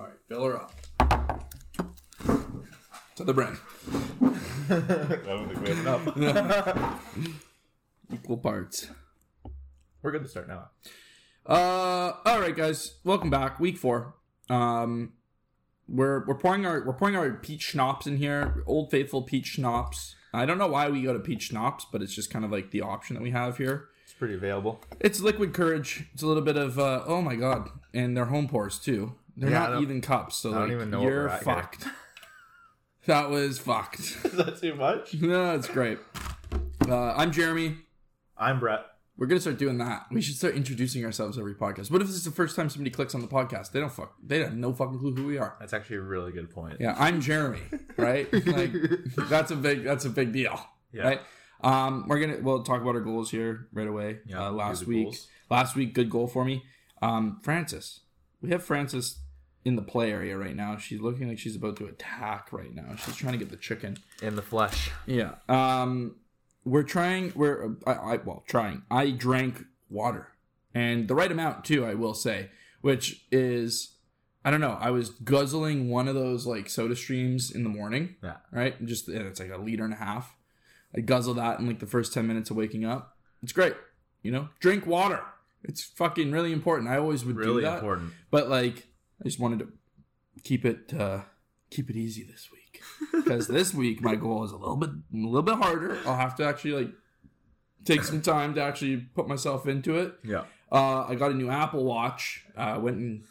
All right, fill her up to the brim. I don't think we have enough. Equal parts. We're good to start now. Uh, all right, guys, welcome back. Week four. Um, we're we're pouring our we're pouring our peach schnapps in here. Old faithful peach schnapps. I don't know why we go to peach schnapps, but it's just kind of like the option that we have here. It's pretty available. It's liquid courage. It's a little bit of uh, oh my god, and they're home pours too. They're Yeah, not even cups, so I don't like, even know you're we're at here. fucked. that was fucked. Is that too much? no, it's great. Uh, I'm Jeremy. I'm Brett. We're gonna start doing that. We should start introducing ourselves every podcast. What if this is the first time somebody clicks on the podcast? They don't fuck. They have no fucking clue who we are. That's actually a really good point. Yeah, I'm Jeremy. Right? like that's a big. That's a big deal. Yeah. Right. Um, we're gonna we'll talk about our goals here right away. Yeah, uh, last week, goals. last week, good goal for me. Um, Francis, we have Francis in the play area right now. She's looking like she's about to attack right now. She's trying to get the chicken. In the flesh. Yeah. Um, we're trying. We're I, I well trying. I drank water, and the right amount too. I will say, which is I don't know. I was guzzling one of those like soda streams in the morning, Yeah. right? Just and it's like a liter and a half. I guzzle that in like the first ten minutes of waking up. It's great. You know, drink water. It's fucking really important. I always would do Really that, important. but like I just wanted to keep it uh, keep it easy this week because this week my goal is a little bit a little bit harder. I'll have to actually like take some time to actually put myself into it. Yeah. Uh, I got a new Apple Watch. Uh, went and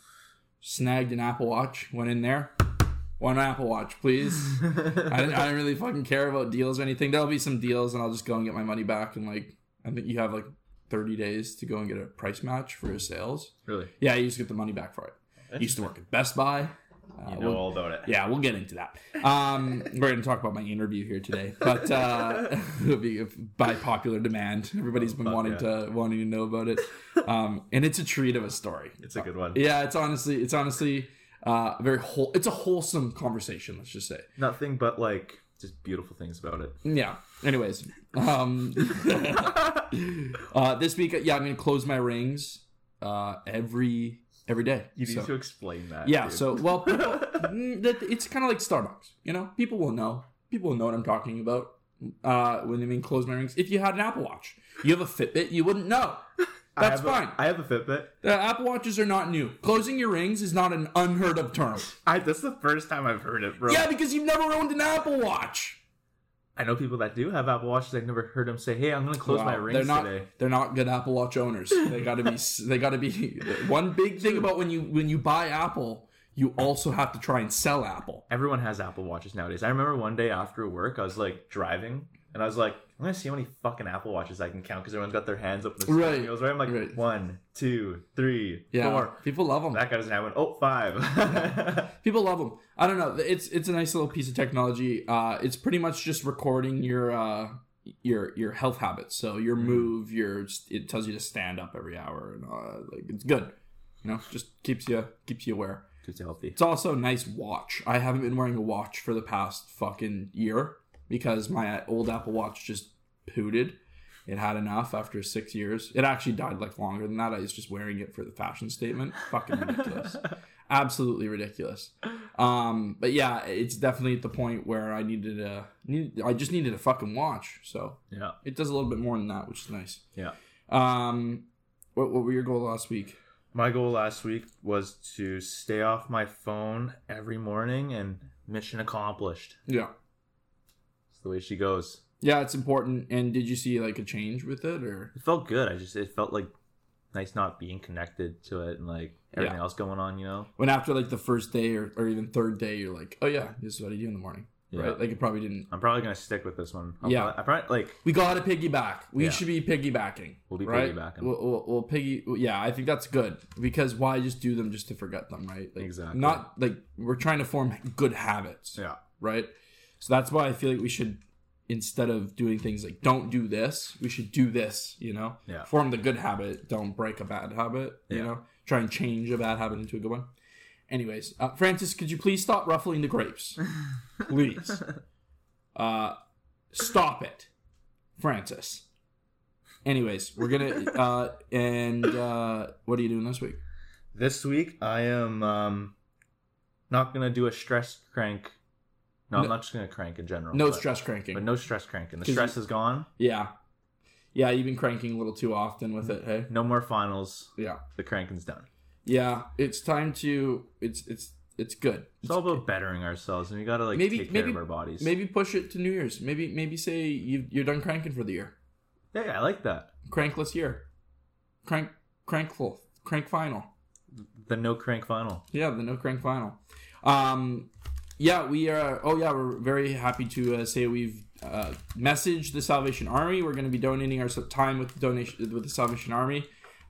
snagged an Apple Watch. Went in there. One Apple Watch, please. I didn't, I didn't really fucking care about deals or anything. There'll be some deals, and I'll just go and get my money back. And like, I think you have like 30 days to go and get a price match for your sales. Really. Yeah, you just get the money back for it. I used to work at Best Buy. Uh, You know we'll- all about it. yeah, we'll get into that. Um, we're going to talk about my interview here today, but uh, it'll be by popular demand. Everybody's been Fuck wanting yeah. to wanting to know about it, um, and it's a treat of a story. It's a good one. Yeah, it's honestly, it's honestly uh, very whole. It's a wholesome conversation. Let's just say. Nothing but like just beautiful things about it. Yeah. Anyways, um, uh, this week, yeah, I'm going to close my rings uh, every every day. You need So- to explain that. Yeah, dude. so well, people, it's kind of like Starbucks. You know, people will know. People will know what I'm talking about uh, when they mean close my rings. If you had an Apple Watch, you have a Fitbit, you wouldn't know. That's a- fine. I have a Fitbit. The Apple Watches are not new. Closing your rings is not an unheard of term. I that's the first time I've heard it, bro. Yeah, because you've never owned an Apple Watch. I know people that do have Apple Watches. I've never heard them say, "Hey, I'm gonna close my rings they're not, today." They're not good Apple Watch owners. They got to be. they got to be. One big thing about when you when you buy Apple, you also have to try and sell Apple. Everyone has Apple Watches nowadays. I remember one day after work, I was like driving, and I was like, "I'm gonna see how many fucking Apple Watches I can count," because everyone's got their hands up in the Right. wheels. Right? I'm like, Right. one, two, three, Yeah, four. people love them. That guy doesn't have one. Oh, five. People love them. I don't know. It's it's a nice little piece of technology. Uh, it's pretty much just recording your uh, your your health habits. So your Mm-hmm. move, your it tells you to stand up every hour, and uh, like it's good. You know, just keeps you keeps you aware. Keeps you healthy. It's also a nice watch. I haven't been wearing a watch for the past fucking year because my old Apple Watch just pooted. It had enough after six years. It actually died like longer than that. I was just wearing it for the fashion statement. Fucking ridiculous. Absolutely ridiculous. Um, but yeah, it's definitely at the point where I needed a need. I just needed a fucking watch. So Yeah, it does a little bit more than that, which is nice. yeah. Um, what, what were your goals last week? My goal last week was to stay off my phone every morning, and mission accomplished. Yeah. It's the way she goes. Yeah, it's important. And did you see like a change with it or? It felt good. I just it felt like nice not being connected to it and like everything Yeah. else going on. You know. when after like the first day or, or even third day you're like oh yeah this is what i do in the morning Yeah. right like it probably didn't I'm probably gonna stick with this one. I'll Yeah. probably, I probably like we gotta piggyback we Yeah. should be piggybacking We'll be right? piggybacking. we'll, we'll, we'll piggy yeah i think that's good because why just do them just to forget them right like, Exactly. not like we're trying to form good habits yeah, right so that's why i feel like we should instead of doing things like don't do this we should do this you know? Yeah. form the good habit don't break a bad habit you know? Try and change a bad habit into a good one. Anyways uh, francis could you please stop ruffling the grapes? Please. Uh stop it francis. Anyways we're gonna uh and uh what are you doing this week? This week I am um not gonna do a stress crank. No, I'm not just gonna crank in general. No but, stress cranking. but no stress cranking. The 'Cause stress is gone. Yeah. Yeah, you've been cranking a little too often with it, hey? No more finals. Yeah. The cranking's done. Yeah, it's time to it's it's it's good. It's all about bettering ourselves, and we gotta like Maybe- take care maybe- of our bodies. Maybe push it to New Year's. Maybe maybe say you you're done cranking for the year. Yeah, yeah, I like that. Crankless year. Crank crankful. Crank final. The no crank final. Yeah, the no crank final. Um, yeah, we are. Oh yeah, we're very happy to uh, say we've uh, messaged the Salvation Army. We're going to be donating our time with the donation with the Salvation Army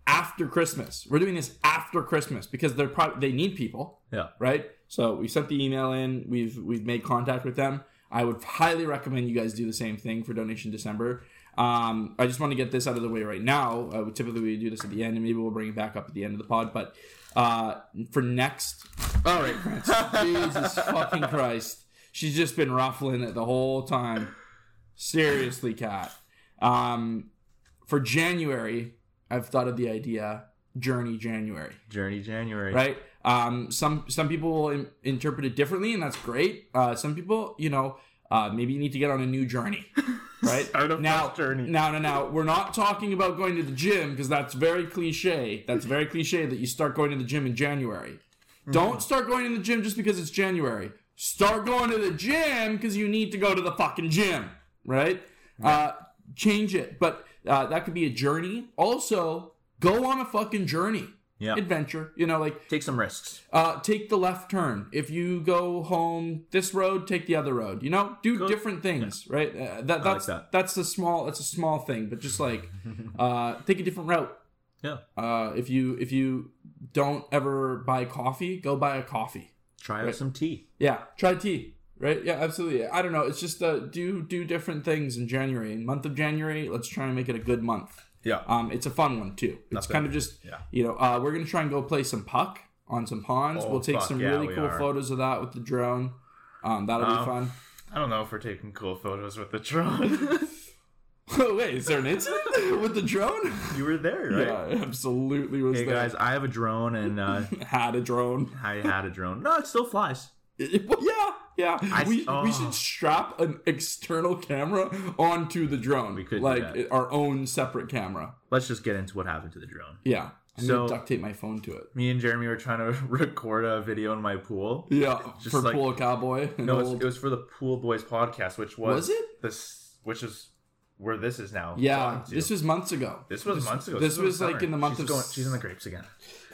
after Christmas. We're doing this after Christmas because they're pro- they need people, Yeah. right? So we sent the email in. We've we've made contact with them. I would highly recommend you guys do the same thing for donation December. Um, I just want to get this out of the way right now. Uh, typically, we do this at the end, and maybe we'll bring it back up at the end of the pod. But uh, for next, all right, Prince. Jesus fucking Christ, she's just been ruffling it the whole time. Seriously, cat. Um, for January, I've thought of the idea Journey January Journey January. right? Um, some some people will in, interpret it differently, and that's great. Uh, some people, you know, uh, maybe you need to get on a new journey, right? Start a now, fresh journey. now, now, now, we're not talking about going to the gym because that's very cliche. That's very cliche that you start going to the gym in January. Mm-hmm. Don't start going to the gym just because it's January. Start going to the gym because you need to go to the fucking gym, right? Uh, change it, but uh, that could be a journey. Also, go on a fucking journey Yeah. adventure. You know, like Take some risks. uh, take the left turn. If you go home this road, take the other road. You know, do different things, right? Uh, that that's that. that's a small that's a small thing, but just like uh, take a different route. Yeah. Uh, if you if you don't ever buy coffee, go buy a coffee. Try out some tea. Yeah, try tea. Right? Yeah, absolutely. I don't know. It's just uh, do do different things in January. In month of January, let's try and make it a good month. Yeah. Um, it's a fun one too. It's kind of just yeah. you know, uh, we're gonna try and go play some puck on some ponds. Oh, we'll take fuck some yeah, really we cool are. photos of that with the drone. Um, that'll Um, be fun. I don't know if we're taking cool photos with the drone. Oh wait, is there an incident with the drone? you were there, right? Yeah, I absolutely was Hey there. guys, I have a drone and uh, Had a drone. I had a drone. No, it still flies. Well, yeah, yeah. I- we oh. we should strap an external camera onto the drone. We could like our own separate camera. Let's just get into what happened to the drone. Yeah. I'm So- gonna duct tape my phone to it. Me and Jeremy were trying to record a video in my pool. Yeah, Just for like- Pool Cowboy. No, it was, old- it was for the Pool Boys podcast, which was, Was it? this, which is where this is now. yeah, this was months ago. this was months ago. This was summer. like in the month she's of Going, she's in the grapes again.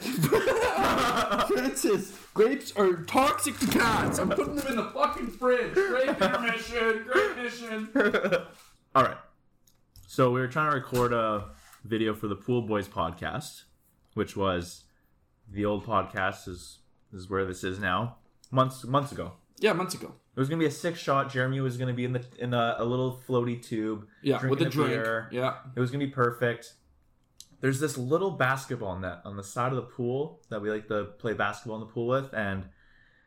Francis, grapes are toxic to cats. I'm putting them in the fucking fridge. Great mission. Great mission. All right. So we were trying to record a video for the Pool Boys podcast, which was the old podcast is is where this is now. Months months ago. Yeah, months ago. It was gonna be a six shot. Jeremy was gonna be in the in a, a little floaty tube. Yeah, with a drink. beer. Yeah. It was gonna be perfect. There's this little basketball net on the side of the pool that we like to play basketball in the pool with, and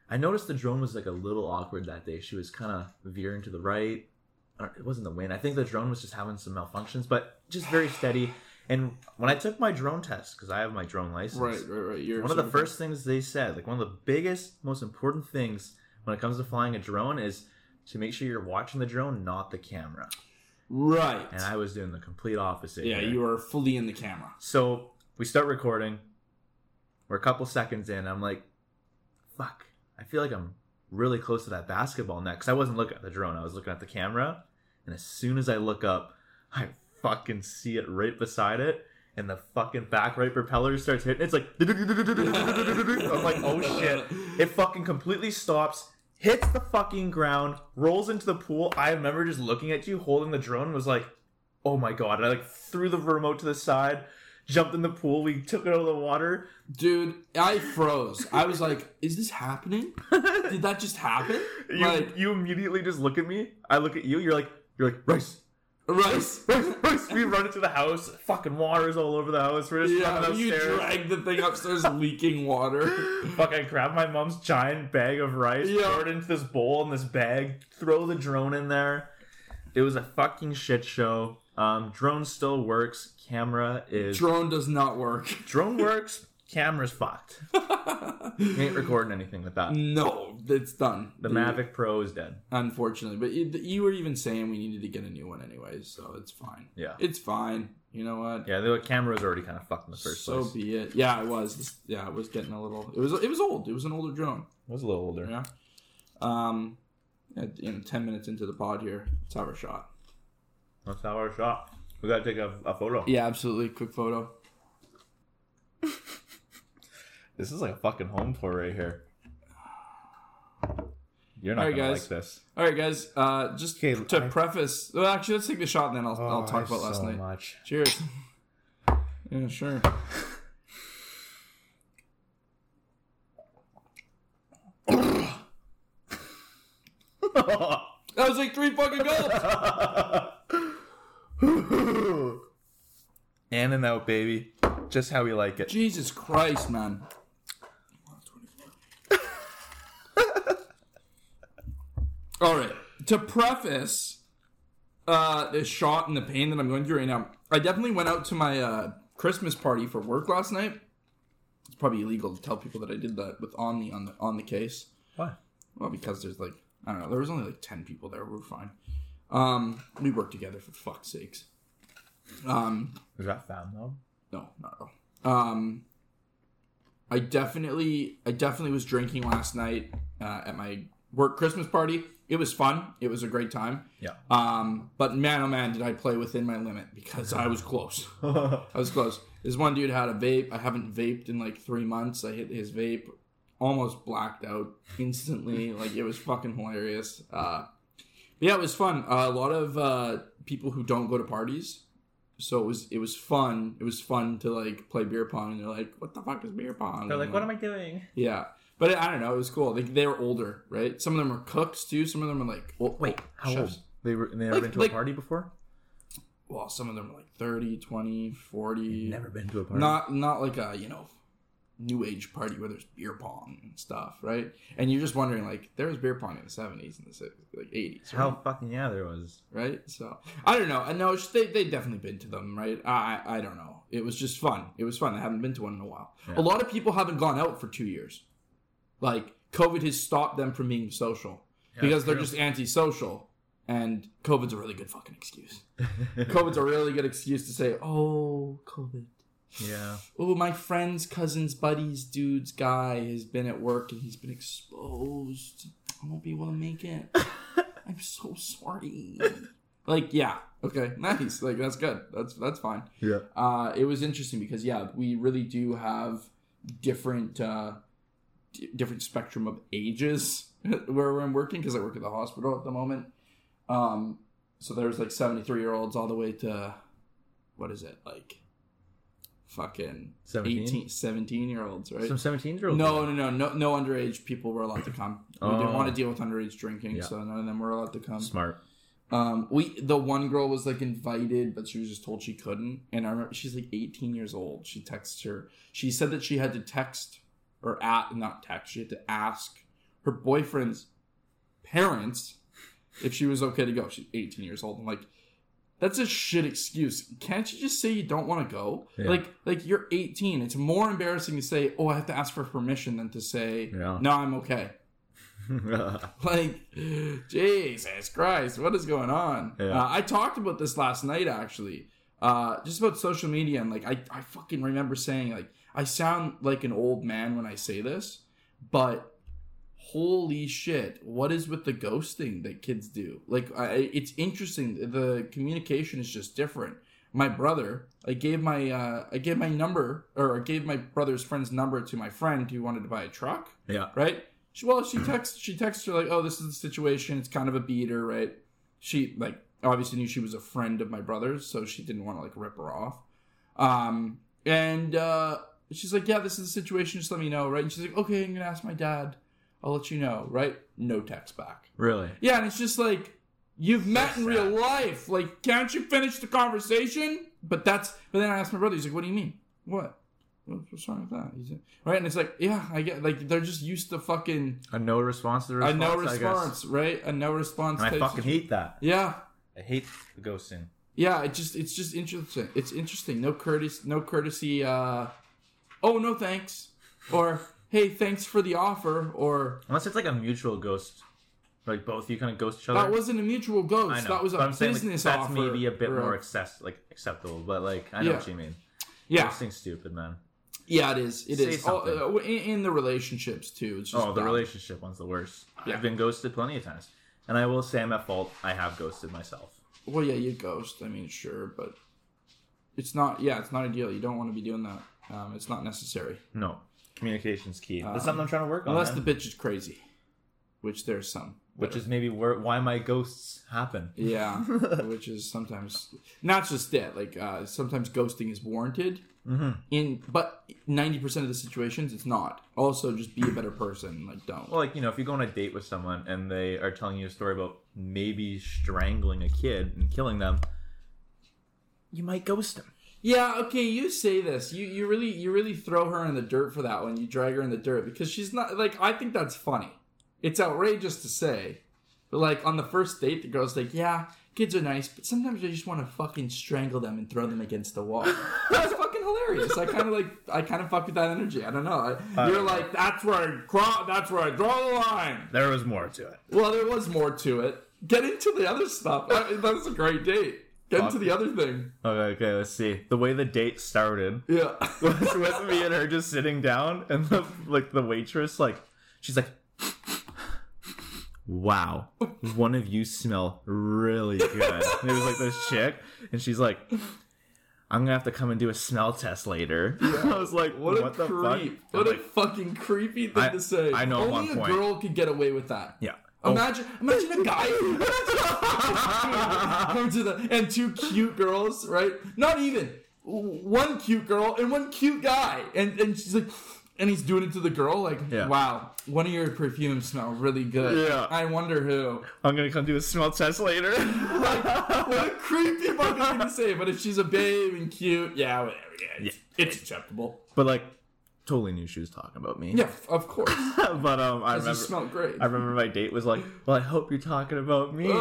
I noticed the drone was like a little awkward that day. She was kind of veering to the right. It wasn't the wind. I think the drone was just having some malfunctions, but just very steady. And when I took my drone test, because I have my drone license, Right, right, right. You're one of the first things they said, like one of the biggest, most important things when it comes to flying a drone is to make sure you're watching the drone, not the camera. Right. And I was doing the complete opposite. yeah, here. you are fully in the camera. So we start recording. We're a couple seconds in. I'm like, fuck. I feel like I'm really close to that basketball net. Because I wasn't looking at the drone, I was looking at the camera. And as soon as I look up, I fucking see it right beside it. And the fucking back right propeller starts hitting. It's like, I'm like, oh shit. It fucking completely stops, hits the fucking ground, rolls into the pool. I remember just looking at you holding the drone was like, oh my god. And I like threw the remote to the side, jumped in the pool, we took it out of the water. Dude, I froze. I was like, is this happening? Did that just happen? You, Like, you immediately just look at me. I look at you, you're like, you're like, Rice, Rice. Rice, Rice. We run into the house, fucking water's all over the house. We're just Yeah, running you upstairs. dragged the thing upstairs leaking water. Fuck, I grab my mom's giant bag of rice, Yeah. pour it into this bowl in this bag, throw the drone in there. It was a fucking shit show. Um, drone still works. Camera is Drone does not work. drone works. Camera's fucked. We ain't recording anything with that. no, it's done. The Mavic Pro is dead. Unfortunately, but you, you were even saying we needed to get a new one anyways, so it's fine. Yeah. It's fine. You know what? Yeah, the camera was already kind of fucked in the first so place. So be it. Yeah, it was. Yeah, it was getting a little. It was. It was old. It was an older drone. It was a little older. Yeah. Um, at, you know, ten minutes into the pod here, let's have our shot. Let's have our shot. We gotta take a, a photo. Yeah, absolutely. Quick photo. This is like a fucking home tour right here. You're not Alright, gonna guys. like this. All right, guys. Uh, just Okay, to I- preface. Well, actually, let's take the shot and then I'll, I'll talk about last Oh, so night. much. Cheers. Yeah, sure. That was like three fucking gulps. In and out, baby. Just how we like it. Jesus Christ, man. All right. To preface uh, this shot and the pain that I'm going through right now, I definitely went out to my uh, Christmas party for work last night. It's probably illegal to tell people that I did that with on the on the on the case. Why? Well, because there's like I don't know, there was only like ten people there. We were fine. Um, we worked together for fuck's sakes. Um, Is that fan though? no, not at all. Um, I definitely, I definitely was drinking last night uh, at my work Christmas party. It was fun. It was a great time. Yeah. Um, but man, oh man, did I play within my limit because I was close. I was close. This one dude had a vape. I haven't vaped in like three months. I hit his vape, almost blacked out instantly. like it was fucking hilarious. Uh, yeah, it was fun. Uh, a lot of uh, people who don't go to parties, so it was it was fun. It was fun to like play beer pong, and they're like, "What the fuck is beer pong?" They're like, And, what am I doing? Yeah, but I don't know. It was cool. Like they were older, right? Some of them were cooks too. Some of them were like, well, Wait, how chefs. old? They were. They never Like- been to like- a party before. Well, some of them were like 30, 20, 40. Never been to a party. Not not like a you know new age party where there's beer pong and stuff, right? And you're just wondering like there was beer pong in the seventies and the si- like eighties, How fucking yeah, there was. right? So I don't know. I know they they definitely been to them, right? I I I don't know. It was just fun. It was fun. I haven't been to one in a while. Yeah. A lot of people haven't gone out for two years. Like COVID has stopped them from being social because they're true. just antisocial, and COVID's a really good fucking excuse. COVID's a really good excuse to say, "Oh, COVID." yeah. Oh, my friend's cousin's buddy's dude's guy has been at work and he's been exposed. I won't be able to make it. I'm so sorry. like, yeah, okay, nice. Like that's good. That's that's fine. Yeah. Uh, it was interesting because yeah, we really do have different uh, different spectrum of ages where I'm working because I work at the hospital at the moment. Um, so there's like 73 year olds all the way to what is it like fucking 17? 18 17 year olds right Some 17 year olds. no no no no no underage people were allowed to come we didn't Oh. want to deal with underage drinking Yeah. so none of them were allowed to come Smart. um, we the one girl was like invited, but she was just told she couldn't. And I remember she's like 18 years old. She texted her. She said that she had to text or at not text. She had to ask her boyfriend's parents if she was okay to go. She's 18 years old. I'm like, that's a shit excuse. Can't you just say you don't want to go? Yeah. Like, like you're 18. It's more embarrassing to say, "Oh, I have to ask for permission," than to say, Yeah. "No, I'm okay." Like, Jesus Christ, what is going on? Yeah. Uh, I talked about this last night, actually. Uh, just about social media, and like, I, I fucking remember saying, like, I sound like an old man when I say this, but holy shit, what is with the ghosting that kids do? Like, I, it's interesting. The communication is just different. My brother, I gave my, uh, I gave my number, or I gave my brother's friend's number to my friend who wanted to buy a truck yeah. right? She, well, she texts she texts her like, "Oh, this is the situation. It's kind of a beater, right?" She like obviously knew she was a friend of my brother's, so she didn't want to like rip her off. Um, and uh, she's like, "Yeah, this is the situation. Just let me know, right?" And she's like, "Okay, I'm gonna ask my dad. I'll let you know, right?" No text back. Really? Yeah, and it's just like you've met in sad. real life. Like, can't you finish the conversation? But that's. But then I asked my brother. He's like, "What do you mean? What? What- What's wrong with that?" He's like, right, and it's like, yeah, I get. Like, they're just used to fucking A no response to the a response. no I guess. response, right? A no response. And I fucking hate that. Yeah, I hate the ghosting. yeah. It just it's just interesting. It's interesting. No courtesy. No courtesy. Uh, oh no thanks, or hey thanks for the offer, or Unless it's like a mutual ghost, like both you kind of ghost each other. that wasn't a mutual ghost. I know. That was a but I'm saying, like, business that's offer. maybe a bit or more access, like acceptable. But like, I know Yeah. what you mean. Yeah, Ghosting's stupid, man. yeah, it is. It Say is. Oh, something. uh, in, in the relationships too. It's just Oh, the relationship one's the worst. Yeah. I've been ghosted plenty of times, and I will say I'm at fault. I have ghosted myself. Well, yeah, you ghost. I mean, sure, but it's not. Yeah, it's not ideal. You don't want to be doing that. Um, it's not necessary No, communication's key. That's Um, something I'm trying to work on. unless man. the bitch is crazy, which there's some. which is maybe where why my ghosts happen. Yeah, which is sometimes not just that. Like uh, sometimes ghosting is warranted. Mm-hmm. In but ninety percent of the situations, it's not. Also, just be a better person. Like don't. Well, like you know, if you go on a date with someone and they are telling you a story about maybe strangling a kid and killing them, you might ghost them. Yeah, okay, you say this. You you really you really throw her in the dirt for that one. You drag her in the dirt because she's not like I think that's funny. It's outrageous to say. But like on the first date the girl's like, "Yeah, kids are nice, but sometimes I just want to fucking strangle them and throw them against the wall." That's fucking hilarious. I kind of like I kind of fuck with that energy. I don't know. I, uh, you're like, "That's where I draw. that's where I draw the line." There was more to it. Well, there was more to it. Get into the other stuff. I- That's a great date. Get into the other thing. Okay, okay, let's see. The way the date started Yeah. was with me and her just sitting down, and the like the waitress like she's like, "Wow, one of you smell really good." And it was like this chick, and she's like. I'm gonna have to come and do a smell test later. I was like, What, "What, a the creep! fuck?" What I'm a like, fucking creepy thing I- to say. I know at Only one a point- girl could get away with that. yeah. Oh, Imagine, imagine a guy come to the and two cute girls, right? Not even one cute girl and one cute guy, and and she's like, and he's doing it to the girl, like, Yeah. wow, one of your perfumes smell really good. Yeah. I wonder who. I'm gonna come do a smell test later. Like, what a creepy fucking thing to say. But if she's a babe and cute, yeah, whatever. Yeah, it's, it's acceptable. but like, totally knew she was talking about me. Yeah, of course. but um, I remember, smell great. I remember my date was like, "Well, I hope you're talking about me."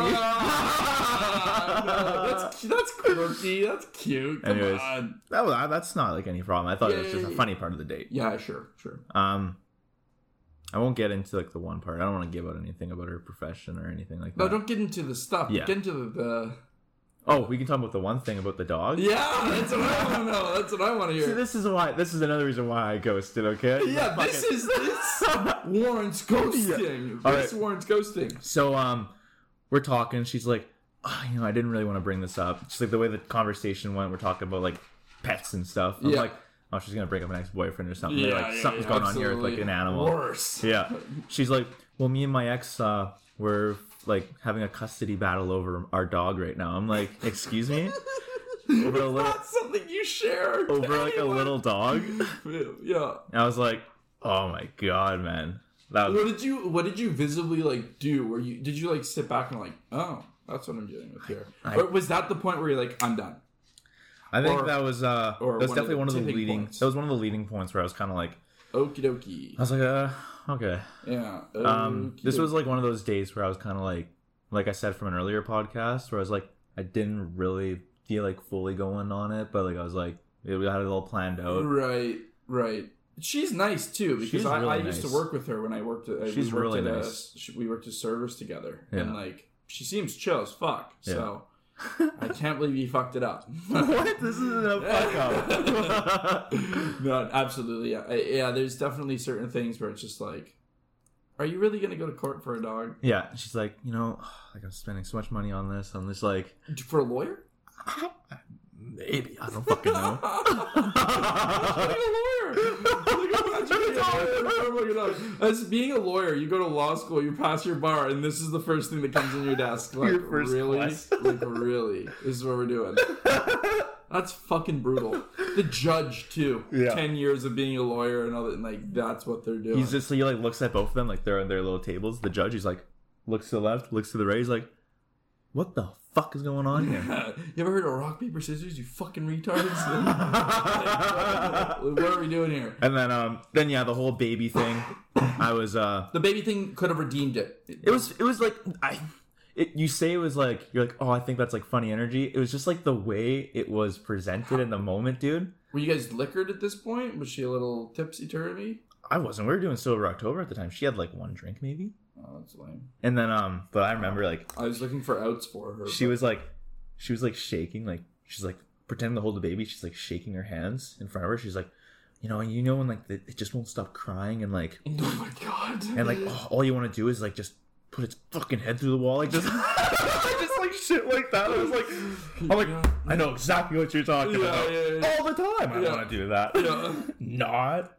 Ah, no, that's that's quirky. That's cute. Come Anyways. on. that was, that's not like any problem. I thought it was just a funny part of the date. Yeah, sure, sure. Um, I won't get into like the one part. I don't want to give out anything about her profession or anything like that. No, don't get into the stuff. Yeah. Get into the, the. Oh, we can talk about the one thing about the dog. Yeah, that's what I want to know. That's what I want to See, hear. this is why. This is another reason why I ghosted. Okay. yeah, this is this warrants ghosting. All This right. warrants ghosting. So um, we're talking. She's like, oh, you know, I didn't really want to bring this up. Just like the way the conversation went, we're talking about like pets and stuff. I'm Yeah. like, oh, she's gonna break up an ex boyfriend or something. Yeah, like yeah, something's yeah, going on here with like an animal. Worse. Yeah. She's like, well, me and my ex, uh, we're like having a custody battle over our dog right now. I'm like, excuse me, over a little, That's something you share. over like a little dog. Yeah. And I was like, oh my god, man, that was What did you What did you visibly like do? Were you Did you like sit back and like, oh, that's what I'm dealing with here? I- or was that the point where you're like, I'm done? I think Or- that was uh that was one definitely one of the leading points. that was one of the leading points where I was kind of like Okie dokie. I was like uh okay Yeah. um this was like one of those days where I was kind of like like I said from an earlier podcast where I was like I didn't really feel like fully going on it but like I was like we had it all planned out right, right. She's nice too because She's I, I used nice. to work with her when I worked at. She's we worked really at nice. she- we worked as servers together, Yeah. and like she seems chill as fuck. Yeah. So I can't believe you fucked it up. what this is a fuck up no, absolutely. Yeah. Yeah, there's definitely certain things where it's just like, are you really gonna go to court for a dog yeah she's like you know like I'm spending so much money on this I'm just like for a lawyer? Maybe I don't fucking know Being a lawyer. Like, imagine being a lawyer for a fucking dog. As being a lawyer, you go to law school, you pass your bar, and this is the first thing that comes in your desk. Like, Your first really? like, really? This is what we're doing. That's fucking brutal. The judge too. Yeah. Ten years of being a lawyer and all that, and like that's what they're doing. He's just he like looks at both of them like they're on their little tables. The judge, he's like looks to the left, looks to the right. He's like, "What the fuck is going on here?" you ever heard of rock paper scissors? You fucking retards. what are we doing here? and then um then yeah, the whole baby thing. I was uh The baby thing could have redeemed it. it was it was like I it, you say it was like you're like oh I think that's like funny energy. It was just like the way it was presented in the moment, dude. Were you guys liquored at this point? Was she a little tipsy turvy? I wasn't. We were doing sober October at the time. She had like one drink maybe, Oh, that's lame. and then um. But I remember like I was looking for outs for her. she but- was like, she was like shaking, like she's like pretending to hold the baby. She's like shaking her hands in front of her. She's like, you know, and you know when like the, it just won't stop crying and like Oh my god. and like oh, all you want to do is like just put its fucking head through the wall, like just just like shit like that. I was like, I'm like, Yeah. I know exactly what you're talking Yeah, about yeah, all the time. I want to do that. Not.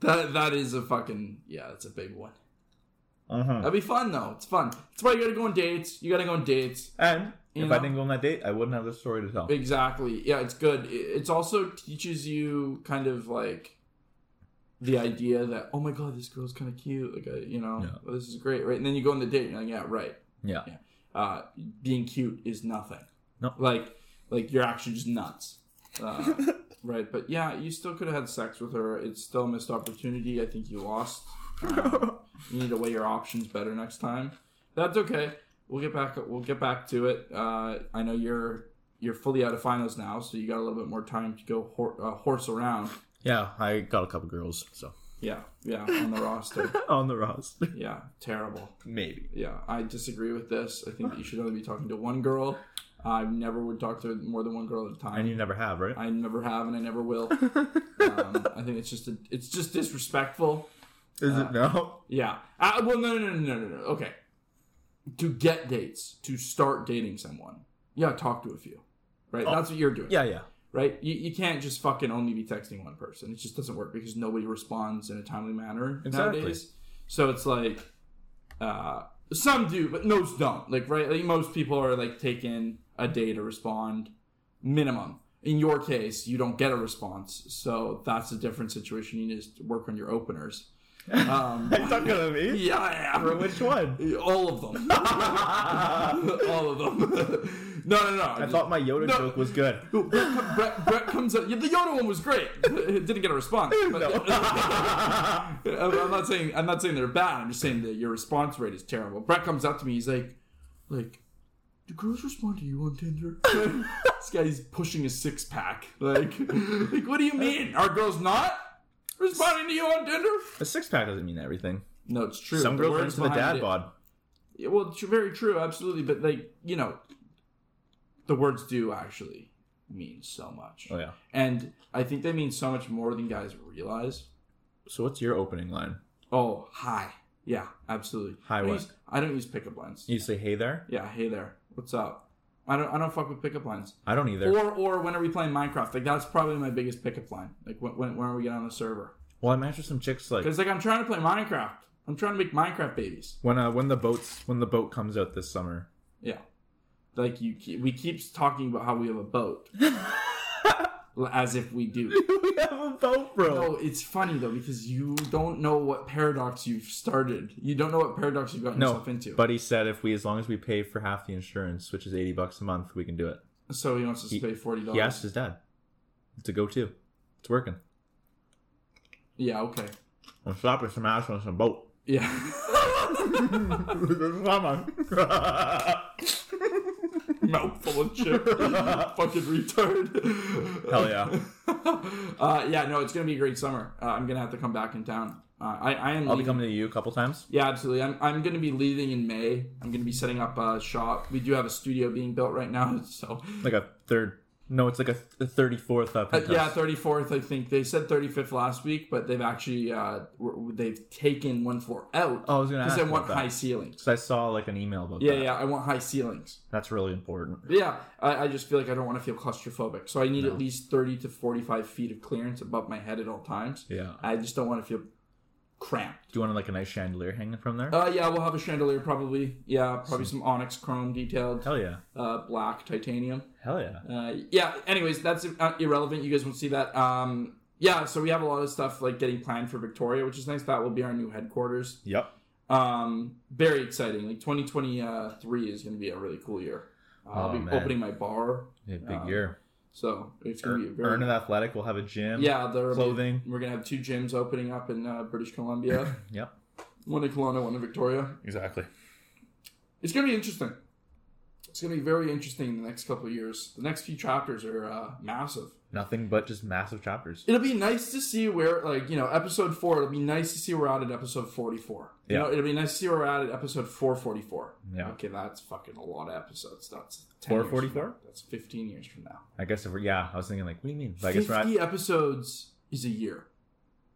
That that is a fucking yeah, That's a big one. Uh huh. That'd be fun though. It's fun. That's why you gotta go on dates. You gotta go on dates. And You if know? I didn't go on that date, I wouldn't have this story to tell. Exactly. Yeah, it's good. It it's also teaches you kind of like the idea that oh my god, this girl's kind of cute. Like I, you know, Yeah. this is great, right? And then you go on the date, and you're like, yeah, right. Yeah. Uh, being cute is nothing. No. Like like you're actually just nuts. Uh, right. But yeah, you still could have had sex with her. It's still a missed opportunity. I think you lost. Um, you need to weigh your options better next time. That's okay. We'll get back. We'll get back to it. Uh, I know you're you're fully out of finals now, so you got a little bit more time to go hor- uh, horse around. Yeah, I got a couple girls, so Yeah, yeah, on the roster. on the roster. Yeah, terrible. Maybe. Yeah, I disagree with this. I think you should only be talking to one girl. I never would talk to more than one girl at a time. And you never have, right? I never have, and I never will. um, I think it's just a, it's just disrespectful. Is Uh, it no? Yeah. Uh, well, no, no, no, no, no, no. Okay. To get dates, to start dating someone, you gotta talk to a few, right? Oh. That's what you're doing, Yeah, yeah. right? You, you can't just fucking only be texting one person. It just doesn't work because nobody responds in a timely manner Exactly. nowadays. So it's like, uh, some do, but most don't. Like, right? Like most people are like taking a day to respond, minimum. In your case, you don't get a response, so that's a different situation. You need to work on your openers. Um, talking to me? yeah, yeah. For which one? All of them. All of them. no, no, no. I thought my Yoda No. joke was good. Brett, Brett, Brett comes up. The Yoda one was great. It didn't get a response. But, I'm I'm not saying I'm not saying they're bad. I'm just saying that your response rate is terrible. Brett comes up to me. He's like, like, do girls respond to you on Tinder? this guy's pushing a six pack. Like, like, what do you mean? Are girls not responding to you on Tinder? A six pack doesn't mean everything. No, it's true. Some are words into the dad it- bod. Yeah, well, it's very true, absolutely. But like, you know, the words do actually mean so much, Oh yeah. and I think they mean so much more than guys realize. So what's your opening line? Oh, hi. Yeah, absolutely. Hi, I what? use, I don't use pickup lines. You say hey there? Yeah, hey there. What's up? I don't. I don't fuck with pickup lines. I don't either. Or or when are we playing Minecraft? Like that's probably my biggest pickup line. Like when when, when are we get on the server? well, I matched with some chicks like Because like I'm trying to play Minecraft. I'm trying to make Minecraft babies. when uh when the boats when the boat comes out this summer. Yeah. Like you, we keep talking about how we have a boat, as if we do. we have a boat, bro. No, it's funny though because you don't know what paradox you've started. You don't know what paradox you've gotten No, yourself into. but he said if we as long as we pay for half the insurance, which is eighty bucks a month, we can do it. so he wants us He- to pay forty dollars. He asked his dad. It's a go-to. It's working. Yeah. Okay. I'm slapping some ass on some boat. Yeah. Mouthful of chip. Fucking retard. Hell yeah. Uh, yeah. No, it's gonna be a great summer. Uh, I'm gonna have to come back in town. Uh, I, I am. I'll be coming to you a couple times. Yeah, absolutely. I'm, I'm going to be leaving in May. I'm going to be setting up a shop. We do have a studio being built right now, so Like a third. No, it's like a, a 34th up. uh, yeah, 34th. I think they said 35th last week, but they've actually uh, they've taken one floor out Oh, I was gonna because I want high that. ceilings. Because I saw like an email about Yeah, that. yeah, yeah, I want high ceilings. That's really important. Yeah, I, I just feel like I don't want to feel claustrophobic, so I need No. at least 30 to 45 feet of clearance above my head at all times. Yeah. I just don't want to feel cramped. Do you want like a nice chandelier hanging from there? Uh, yeah, we'll have a chandelier probably. Yeah, probably some onyx chrome detailed, Hell yeah. uh, black titanium. Hell yeah. Uh, yeah. Anyways, that's uh, irrelevant. You guys won't see that. Um, yeah. So we have a lot of stuff like getting planned for Victoria, which is nice. That will be our new headquarters. Yep. Um, very exciting. Like 2023 is going to be a really cool year. Uh, I'll Oh, be man. opening my bar, Yeah, big Um, year. So it's to be a very Earn Athletic will have a gym. yeah. There Clothing. We're going to have two gyms opening up in uh, British Columbia. Yep. one in Kelowna, one in Victoria. Exactly. It's going to be interesting. It's gonna be very interesting in the next couple of years. The next few chapters are uh, massive. Nothing but just massive chapters. It'll be nice to see where, like, you know, episode four. It'll be nice to see where we're at at episode forty-four. You Yeah. know, it'll be nice to see where we're at at episode four forty-four. Yeah. Okay, that's fucking a lot of episodes. That's 10 years 444? That's fifteen years from now. I guess if we're, yeah, I was thinking like, what do you mean? But I guess. Fifty episodes is a year.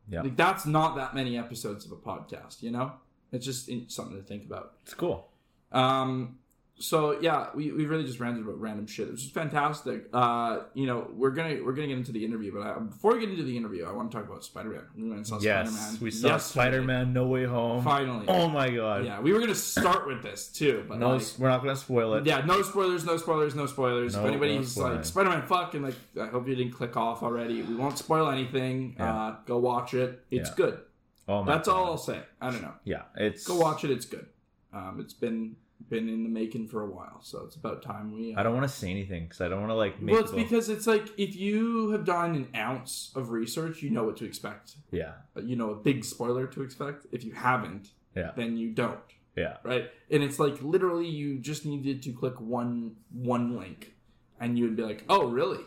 Yeah. Like that's not that many episodes of a podcast. You know, it's just something to think about. It's cool. Um, so yeah, we, we really just ranted about random shit. It was just fantastic. Uh, you know, we're gonna we're gonna get into the interview, but I, before we get into the interview, I want to talk about Spider Man. We went and saw Yes, Spider-Man we saw yesterday. Spider Man No Way Home. finally. Oh my god. Yeah, we were gonna start with this too, but No, like, we're not gonna spoil it. yeah, no spoilers, no spoilers, no spoilers. No, if anybody's no like Spider Man, fuck, and like, I hope you didn't click off already. We won't spoil anything. Yeah. Uh, go watch it. It's Yeah. good. Oh my That's god. all I'll say. I don't know. Yeah, it's. Go watch it. It's good. Um, it's been been in the making for a while, so it's about time we. Uh, I don't want to say anything because I don't want to like make. well, it's people- because it's like if you have done an ounce of research, you know what to expect. yeah, Uh, You know a big spoiler to expect. If you haven't, Yeah. then you don't. yeah, Right, and it's like literally you just needed to click one one link, and you would be like, "Oh, really?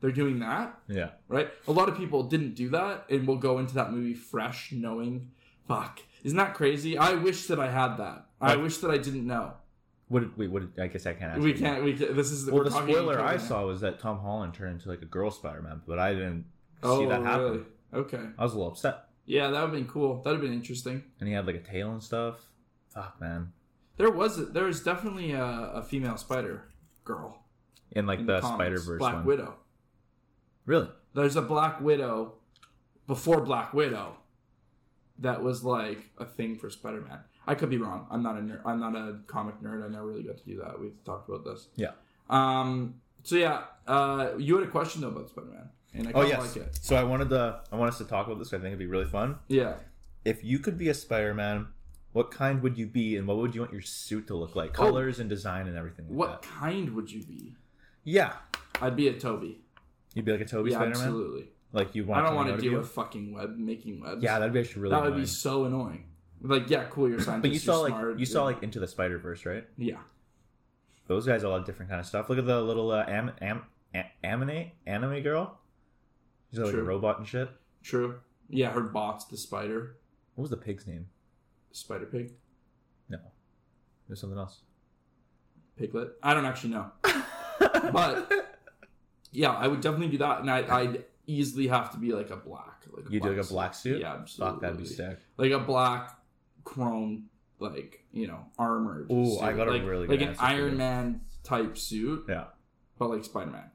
They're doing that?" yeah. Right? A lot of people didn't do that, and will go into that movie fresh, knowing, "Fuck, isn't that crazy?" I wish that I had that. I wish that I didn't know. What? Wait, what? I guess I can't. Ask We you. can't. We can't, this is Well, the spoiler I now. saw was that Tom Holland turned into like a girl Spider Man, but I didn't Oh, see that happen. really? Okay. I was a little upset, Yeah, that would have been cool. That would have been interesting. and he had like a tail and stuff. Fuck, man. There was there was definitely a, a female spider girl In like in the, comics. Spider Verse Black one. Widow. Really? There's a Black Widow before Black Widow that was like a thing for Spider-Man. I could be wrong. I'm not a nerd. I'm not a comic nerd. I never really got to do that. We've talked about this. Yeah. Um. So yeah, uh, you had a question though about Spider-Man, and I Oh yes. like it. So I wanted to. I want us to talk about this. I think it'd be really fun. Yeah. If you could be a Spider Man, what kind would you be, and what would you want your suit to look like? Oh. Colors and design and everything. Like What That. kind would you be? Yeah. I'd be a Tobey. You'd be like a Tobey yeah, Spider Man. absolutely. Like you want. I don't want to deal with fucking web making webs. Yeah, that'd be actually really. that would be so annoying. Like, yeah, cool, you're scientist. But you saw like smart, you saw like into the Spider Verse, right? yeah, Those guys all have different kind of stuff. Look at the little uh, am, am, a- anime anime girl. She's like a robot and shit. true. Yeah, her bot's the spider, What was the pig's name? spider pig, No, there's something else. piglet. I don't actually know, but yeah, I would definitely do that, and I, I'd easily have to be like a black. Like You do like a black suit? Yeah, absolutely. Fuck, that'd be sick. Like a black chrome, like you know, armored. Ooh, suit. I got a like, really like an Iron. Man type suit, Yeah, but like Spider Man.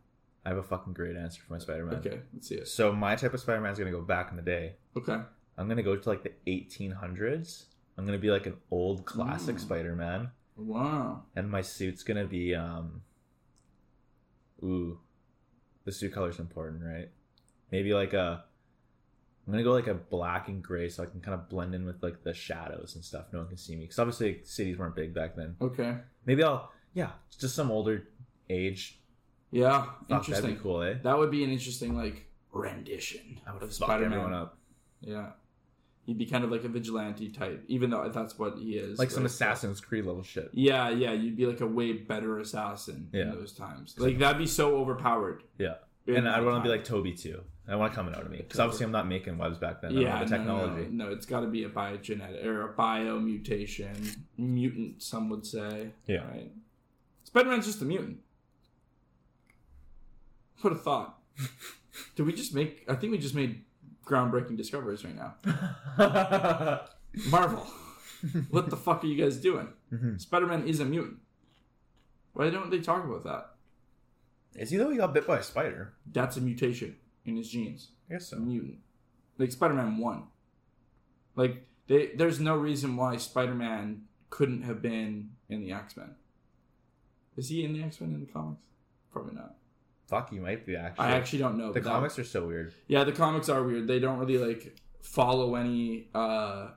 I have a fucking great answer for my Spider Man. Okay, let's see it. So my type of Spider Man is gonna go back in the day. Okay. I'm gonna go to like the 1800s. I'm gonna be like an old classic Mm. Spider Man, Wow. and my suit's gonna be um. Ooh, the suit color's important, right? Maybe like a. I'm gonna go like a black and gray, so I can kind of blend in with like the shadows and stuff. No one can see me, because obviously cities weren't big back then. Okay. Maybe I'll yeah, just some older age. Yeah. Fuck, interesting. that'd be cool, eh? That would be an interesting like rendition I would have Spider-Man. everyone up. Yeah. He'd be kind of like a vigilante type, even though that's what he is. Like some? Assassin's Creed level shit. Yeah, yeah, you'd be like a way better assassin Yeah. in those times. Like that'd be so overpowered. Yeah. And I want to be like Tobey too. I want to come out of me because obviously I'm not making webs back then. I don't yeah, have the no, no, technology. No, no, it's got to be a biogenetic or a bio mutation, mutant. Some would say. Yeah. Right. Spider-Man's just a mutant. What a thought. Did we just make? I think we just made groundbreaking discoveries right now. Marvel, what the fuck are you guys doing? Mhm. Spider-Man is a mutant. Why don't they talk about that? Is he though? He got bit by a spider. That's a mutation in his genes. I guess A so. mutant. Like Spider-Man one. Like they, there's no reason why Spider-Man couldn't have been in the X-Men. Is he in the X-Men in the comics? Probably not. Fuck, he might be actually. I actually don't know. the but that- comics are so weird. yeah, the comics are weird. They don't really like follow any uh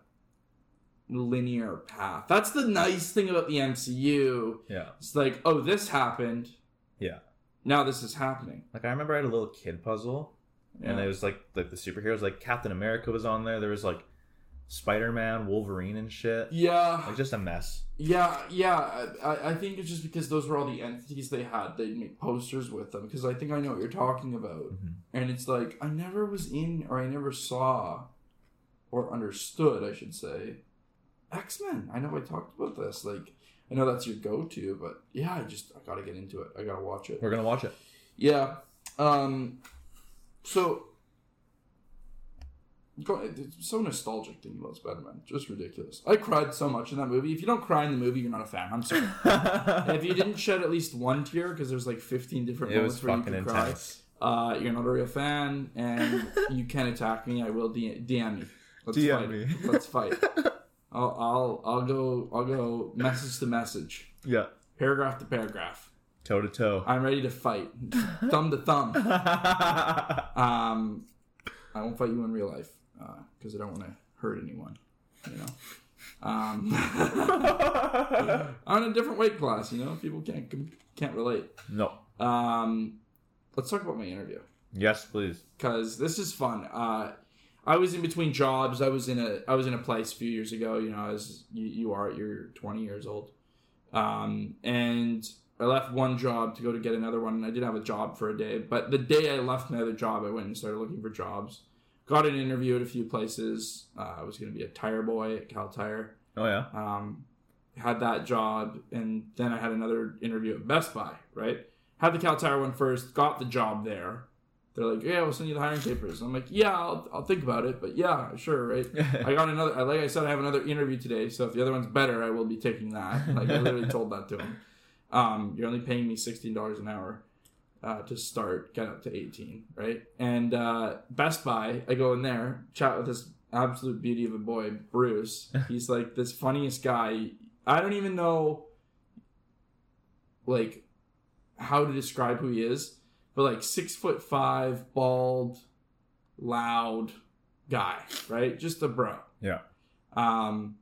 linear path. That's the nice thing about the MCU. Yeah. It's like, oh, this happened. Yeah. Now this is happening. Like I remember I had a little kid puzzle, and Yeah. it was like like the superheroes. Like Captain America was on there. There was like Spider-Man, Wolverine, and shit. Yeah, Like just a mess. yeah, yeah. I, I think it's just because those were all the entities they had. They'd make posters with them because I think I know what you're talking about. Mhm. And it's like I never was in, or I never saw, or understood, I should say, X Men. I know I talked about this. Like I know that's your go to, but yeah, I just I gotta get into it. I gotta watch it. We're gonna watch it. Yeah. Um. So. It's so nostalgic thinking about Spider Man. Just ridiculous. I cried so much in that movie. If you don't cry in the movie, you're not a fan. I'm sorry. If you didn't shed at least one tear, because there's like 15 different it moments where you fucking can cry, uh, you're not a real fan, and you can attack me. I will DM me. Let's DM fight. me. Let's fight. I'll, I'll I'll go I'll go message to message, Yeah. paragraph to paragraph. Toe to toe. I'm ready to fight, thumb to thumb. Um, I won't fight you in real life because I don't want to hurt anyone. You know. Um, I'm in a different weight class. You know, people can't can't relate. no. Um, let's talk about my interview Yes, please. because this is fun. Uh, I was in between jobs. I was in a I was in a place a few years ago. You know, as you, you are, you're 20 years old, um, and I left one job to go to get another one. And I did have a job for a day, but the day I left my other job, I went and started looking for jobs. Got an interview at a few places. Uh, I was going to be a tire boy at Kal Tire. Oh yeah. Um, had that job, and then I had another interview at Best Buy. Right, had the Kal Tire one first. Got the job there. They're like, "Yeah, we'll send you the hiring papers." I'm like, "Yeah, I'll, I'll think about it, but yeah, sure, right." I got another. Like I said, I have another interview today, so if the other one's better, I will be taking that. Like I literally told that to him. Um, you're only paying me sixteen dollars an hour uh, to start, get up to eighteen, right? And uh, Best Buy, I go in there, chat with this absolute beauty of a boy, Bruce. He's like this funniest guy. I don't even know, like, how to describe who he is, but like six foot five, bald, loud guy, right? Just a bro. Yeah. Um,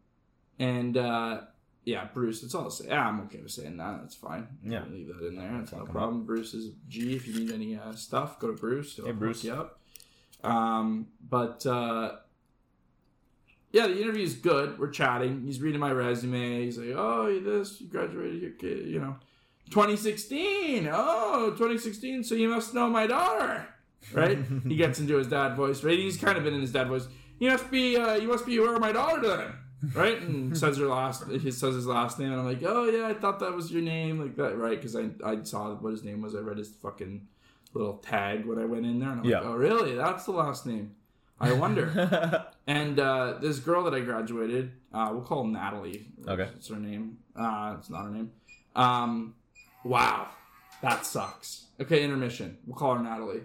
and uh, yeah, Bruce. It's all. Yeah, I'm okay with saying that. That's fine. Yeah. leave that in there. That's no problem. Bruce is G. If you need any uh, stuff, go to Bruce. He'll Hey, Bruce. you up. Um, but uh, yeah, the interview is good. We're chatting. He's reading my resume. He's like, "Oh, you this, you graduated your kid, you know, 2016. Oh, 2016. So you must know my daughter, right?" he gets into his dad voice. Right? He's kind of been in his dad voice. You must be, uh, you must be aware of my daughter then, right? And says her last, he says his last name, and I'm like, "Oh yeah, I thought that was your name, like that, right?" Because I I saw what his name was. I read his fucking little tag when I went in there, and I'm Yeah. like, "Oh really? That's the last name." I wonder. And uh, this girl that I graduated, uh, we'll call Natalie. Okay. It's her name. Uh, it's not her name. Um, wow. That sucks. Okay, intermission. We'll call her Natalie.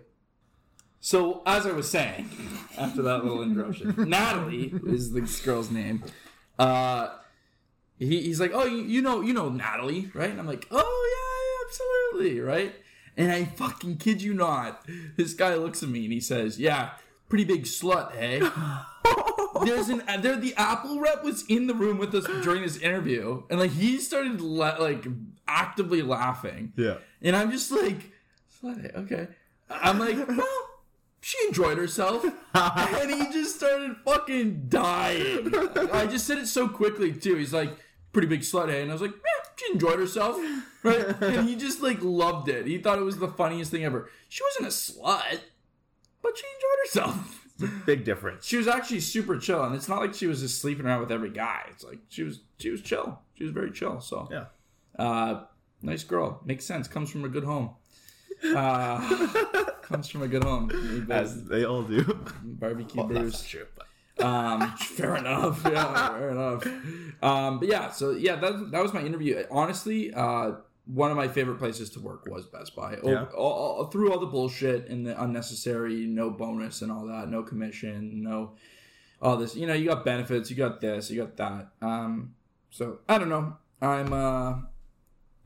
So, as I was saying, after that little introduction, Natalie is this girl's name. Uh, he, he's like, oh, you, you know, you know Natalie, right? And I'm like, oh yeah, yeah, absolutely, right? And I fucking kid you not, this guy looks at me and he says, yeah, pretty big slut, hey? There's an there the Apple rep was in the room with us during this interview, and like he started la- like actively laughing, yeah. and I'm just like, okay. I'm like, well, she enjoyed herself, and he just started fucking dying. I just said it so quickly too. He's like, pretty big slut, hey? And I was like, yeah, she enjoyed herself, right? and he just like loved it. He thought it was the funniest thing ever. She wasn't a slut, but she enjoyed herself. Big difference. She was actually super chill, and it's not like she was just sleeping around with every guy. It's like she was she was chill. She was very chill. So Yeah. uh, nice girl. Makes sense. Comes from a good home. Uh, comes from a good home. As they all do. Barbecue Well, Bruce. that's true. But Um, fair enough. Yeah, fair enough. Um, but yeah, so yeah, that that was my interview. Honestly, uh, one of my favorite places to work was Best Buy. Oh, Yeah. all, all- through all the bullshit and the unnecessary, no bonus and all that, no commission, no all this. You know, you got benefits, you got this, you got that. Um, so I don't know. I'm uh,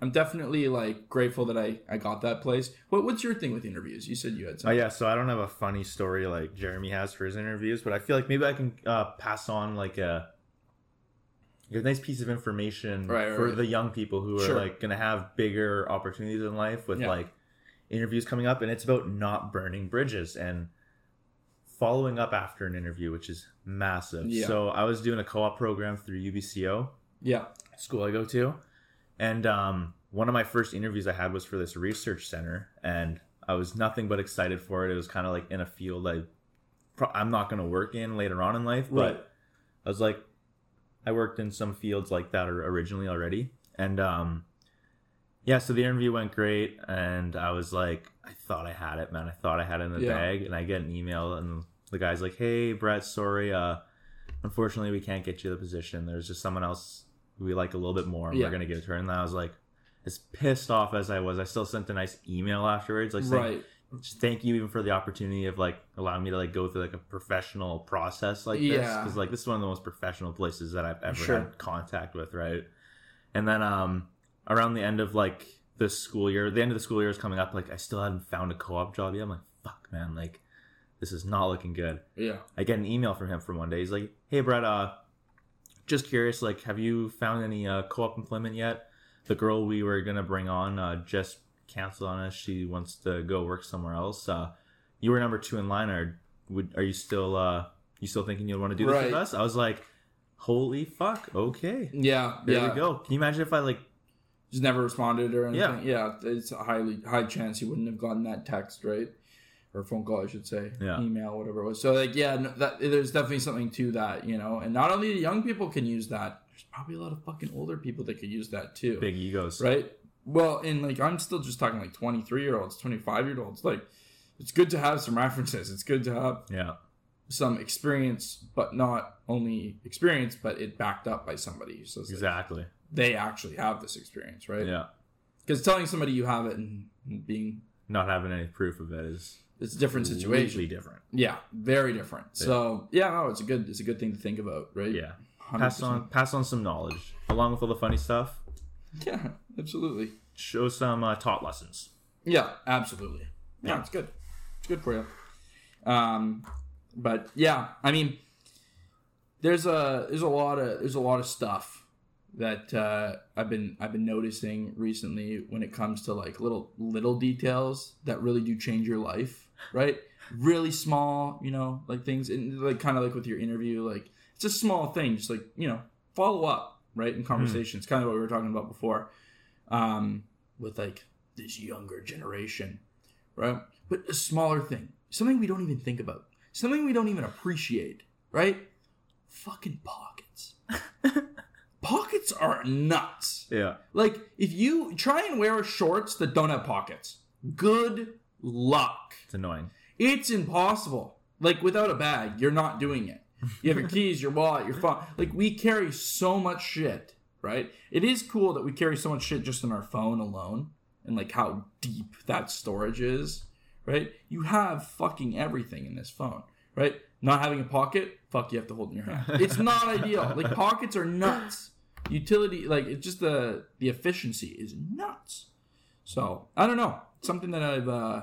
I'm definitely like grateful that I I got that place. What what's your thing with interviews? You said you had Oh something. yeah, so I don't have a funny story like Jeremy has for his interviews, but I feel like maybe I can uh, pass on like a, a nice piece of information Right, right, for right. the young people who are Sure. like gonna have bigger opportunities in life with Yeah. like interviews coming up, and it's about not burning bridges. And following up after an interview, which is massive. Yeah. So I was doing a co-op program through UBCO, Yeah. school I go to, and um, one of my first interviews I had was for this research center, and I was nothing but excited for it. It was kind of like in a field I, pro- I'm not going to work in later on in life, Right. but I was like, I worked in some fields like that originally already, and um, yeah. So the interview went great, and I was like, I thought I had it, man. I thought I had it in the Yeah. bag, and I get an email, and the guy's like, Hey, Brett, sorry, uh, unfortunately, we can't get you the position. There's just someone else we like a little bit more, and Yeah. we're gonna give it to her. And I was like, as pissed off as I was, I still sent a nice email afterwards, like saying, Right. Just thank you even for the opportunity of like allowing me to like go through like a professional process like this Yeah. because like this is one of the most professional places that I've ever Sure. had contact with, right? And then um around the end of like the school year, the end of the school year is coming up. Like I still hadn't found a co-op job yet. I'm like, fuck, man, like this is not looking good. Yeah. I get an email from him from one day. He's like, "Hey, Brett, uh, just curious, like, have you found any uh, co-op employment yet? The girl we were gonna bring on uh, just canceled on us. She wants to go work somewhere else. Uh, you were number two in line. Are would are you still uh, you still thinking you'd want to do this Right. with us? I was like, holy fuck, okay, Yeah. there yeah. we go. Can you imagine if I like, Just never responded or anything. Yeah. yeah, It's a highly high chance you wouldn't have gotten that text, right? Or phone call, I should say. Yeah. Email, whatever it was. So like, yeah, no, that there's definitely something to that, you know. And not only the young people can use that. There's probably a lot of fucking older people that could use that too. big egos? right? Well, and like I'm still just talking like 23 year olds, 25 year olds. Like, it's good to have some references. It's good to have Yeah, some experience, but not only experience, but it backed up by somebody. So it's like, exactly. they actually have this experience, right? Yeah, Because telling somebody you have it and being not having any proof of it is it's a different situation. completely different. Yeah, very different. So yeah, no, it's a good it's a good thing to think about, right? Yeah. 100%. Pass on pass on some knowledge along with all the funny stuff. Yeah, absolutely. Show some uh, taught lessons. Yeah, absolutely. Yeah, Yeah. it's good. It's good for you. Um, but yeah, I mean, there's a there's a lot of there's a lot of stuff that uh, I've been I've been noticing recently when it comes to like little little details that really do change your life, right? really small, you know, like things, and like kind of like with your interview, like it's a small thing, just like you know, follow up, right, in conversations, kind of what we were talking about before, um, with like this younger generation, right? But a smaller thing, something we don't even think about, something we don't even appreciate, right? Fucking pockets. pockets are nuts. Yeah. Like if you try and wear shorts that don't have pockets, good luck. It's annoying. It's impossible. Like without a bag, you're not doing it. You have your keys, your wallet, your phone. Like we carry so much shit, right? It is cool that we carry so much shit just in our phone alone and like how deep that storage is, right? You have fucking everything in this phone, right? Not having a pocket, fuck, you have to hold in your hand. It's not ideal. Like pockets are nuts. Utility, like it's just the the efficiency is nuts. So I don't know. Something that I've uh,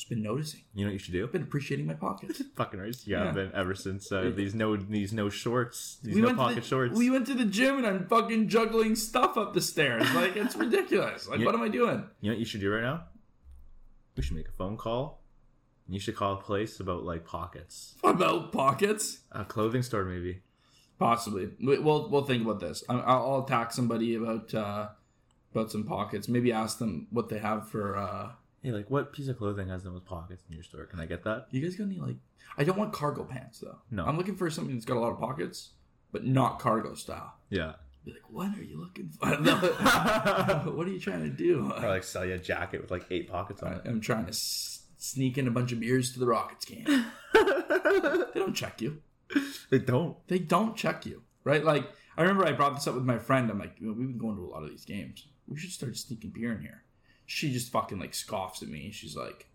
just been noticing. You know what you should do? I've been appreciating my pockets. Fucking right. Yeah. I've been ever since uh, these no these no shorts, these we no pocket the, shorts. We went to the gym and I'm fucking juggling stuff up the stairs. Like it's ridiculous. Like Yeah. what am I doing? You know what you should do right now? We should make a phone call. You should call a place about like pockets, About pockets? a clothing store maybe. Possibly. We- We'll we'll think about this. I'll, I'll attack somebody about uh, about some pockets. Maybe ask them what they have for. uh Hey, like what piece of clothing has the most pockets in your store? Can I get that? You guys got any like? I don't want cargo pants though. No. I'm looking for something that's got a lot of pockets, but not cargo style. Yeah. Be like, what are you looking for? what are you trying to do? Or like sell you a jacket with like eight pockets on it. I'm trying to s- sneak in a bunch of beers to the Rockets game. they don't check you. They don't. They don't check you, right? Like I remember I brought this up with my friend. I'm like, "You know, we've been going to a lot of these games. We should start sneaking beer in here. She just fucking like scoffs at me. She's like,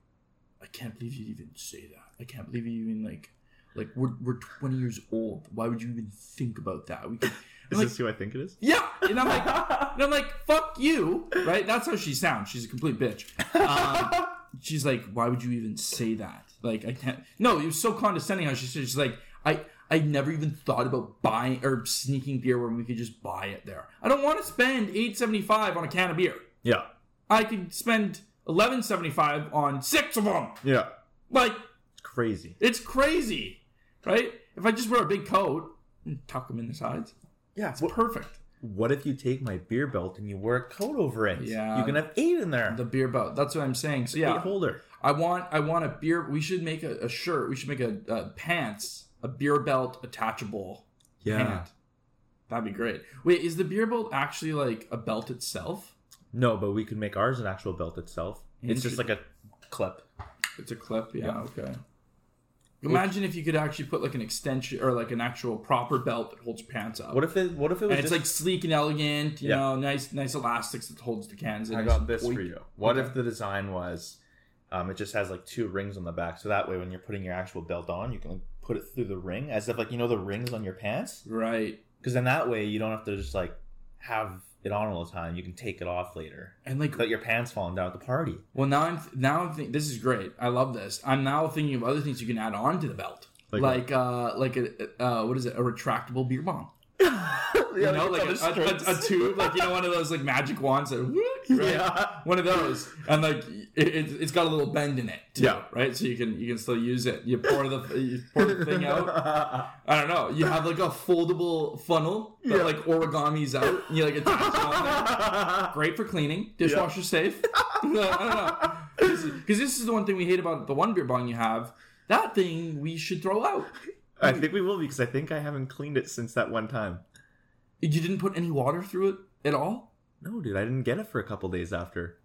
I can't believe you even say that. I can't believe you even like, like we're we're 20 years old. Why would you even think about that? We could. Is like, this who I think it is? yeah, and I'm like, and I'm like, fuck you, right? That's how she sounds. She's a complete bitch. Um, she's like, why would you even say that? Like, I can't. No, it was so condescending how she said. She's like, I, I never even thought about buying or sneaking beer when we could just buy it there. I don't want to spend eight seventy five on a can of beer. Yeah. I could spend eleven seventy five on six of them. Yeah. Like, it's crazy. It's crazy, right? If I just wear a big coat and tuck them in the sides, Yeah. it's perfect. What if you take my beer belt and you wear a coat over it? Yeah. You can have eight in there. The beer belt. That's what I'm saying. So eight yeah, holder. I want I want a beer. We should make a, a shirt. We should make a, a pants, a beer belt attachable pant. That'd be great. Wait, is the beer belt actually like a belt itself? No, but we could make ours an actual belt itself. It's just like a clip. It's a clip. Yeah. Okay. Imagine if you could actually put like an extension or like an actual proper belt that holds your pants up. What if it? What if it was and it's just, like sleek and elegant, you Yeah. know, nice, nice elastics that holds the cans. in. I got this for you. What if the design was, um, it just has like two rings on the back, so that way when you're putting your actual belt on, you can like, put it through the ring, as if like you know the rings on your pants, Right. because then that way you don't have to just like have it on all the time. You can take it off later And like, without your pants falling down at the party. well, now I'm now I'm thinking this is great. I love this. I'm now thinking of other things you can add on to the belt, Like like, uh, like a uh, what is it? A retractable beer bomb. you You know, like a, a, a, a tube, like you know, one of those like magic wands that, right? Yeah. one of those, and like it, it's got a little bend in it, too, Yeah. right? So you can you can still use it. You pour the you pour the thing out. I don't know. You have like a foldable funnel that Yeah. like origamis out. And you like attach on there. Great for cleaning, dishwasher safe. I don't know because this is the one thing we hate about the one beer bong you have. That thing we should throw out. I think we will because I think I haven't cleaned it since that one time. You didn't put any water through it at all. No, dude, I didn't get it for a couple days after.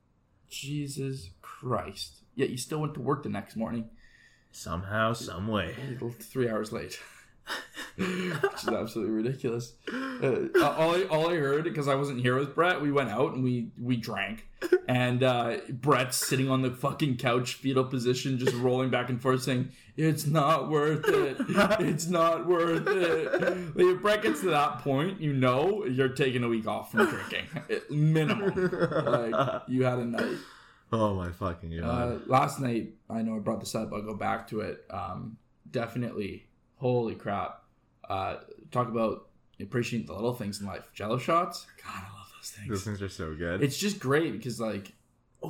Jesus Christ! Yet you still went to work the next morning. Somehow, some way. three hours late, which is absolutely ridiculous. Uh, all, I, all I heard because I wasn't here with Brett, we went out and we we drank, and uh, Brett's sitting on the fucking couch, fetal position, just rolling back and forth, saying, "It's not worth it. It's not worth it." Like, if Brett gets to that point, you know you're taking a week off from drinking, minimum. Like you had a night. Oh my fucking god. Uh, last night, I know I brought this up. I'll go back to it. Um, definitely, holy crap! Uh, talk about appreciating the little things in life. Jello shots. God, I love those things. Those things are so good. It's just great because like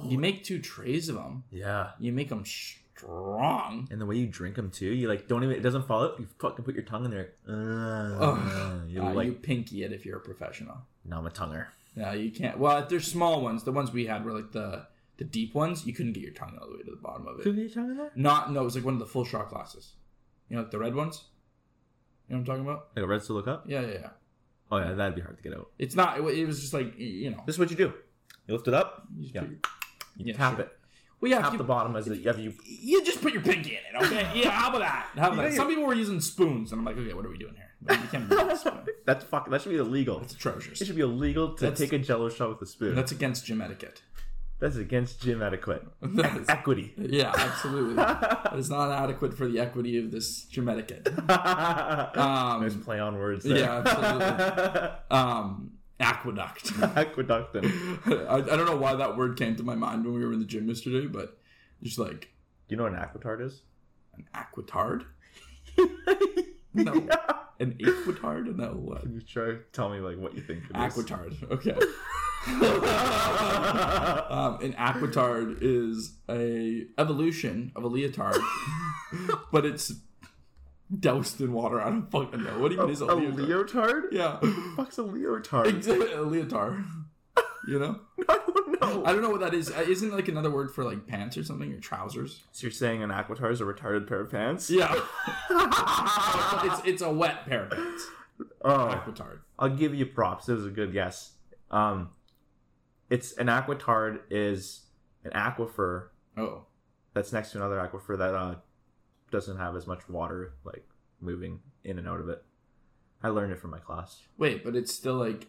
you make two trays of them. yeah. You make them strong. And the way you drink them too, you like don't even it doesn't fall out. You fucking put your tongue in there. Uh, Ugh. you Uh, like you pinky it if you're a professional. no, I'm a tonger. No, you can't. Well, if there's small ones. The ones we had were like the the deep ones. You couldn't get your tongue all the way to the bottom of it. Could you get your tongue in there? Not no, it was like one of the full shot glasses. You know, like the red ones. You know what I'm talking about? Like a red to look up? Yeah, yeah, yeah. Oh yeah, that'd be hard to get out. It's not. It, it was just like you know. This is what you do. You lift it up, You just Yeah. you Yeah, tap sure. it. well, yeah. Tap You, the bottom as you you you just put your pinky in it, okay? Yeah. How about that? How about Yeah, that? Some people were using spoons, and I'm like, okay, what are we doing here? But you can't. That's fuck that should be illegal. It's atrocious. It should be illegal to That's- take a jello shot with a spoon. That's against gym etiquette. That's against gym etiquette. That's- Equity. yeah, absolutely. it is not adequate for the equity of this gym etiquette. Um, Nice play on words there. yeah, absolutely. Um, aqueduct. Aqueducting. I, I don't know why that word came to my mind when we were in the gym yesterday, but just like You know what an aquitard is? an aquitard. No. An aquitard? No, what? Can you try tell me like what you think it is? Aquitard. Okay. An aquatard is a evolution of a leotard, but it's doused in water. I don't fucking know. What even is a, a leotard? leotard? Yeah, What the fuck's a leotard? exactly. A leotard. You know? I don't know. I don't know what that is. Uh, Isn't like another word for like pants or something or trousers? So you're saying an aquitard is a retarded pair of pants? Yeah. it's it's a wet pair of pants. Oh, Aquitard. I'll give you props. It was a good guess. Um, it's an aquitard is an aquifer Oh. that's next to another aquifer that uh doesn't have as much water like moving in and out of it. I learned it from my class. Wait, but it's still like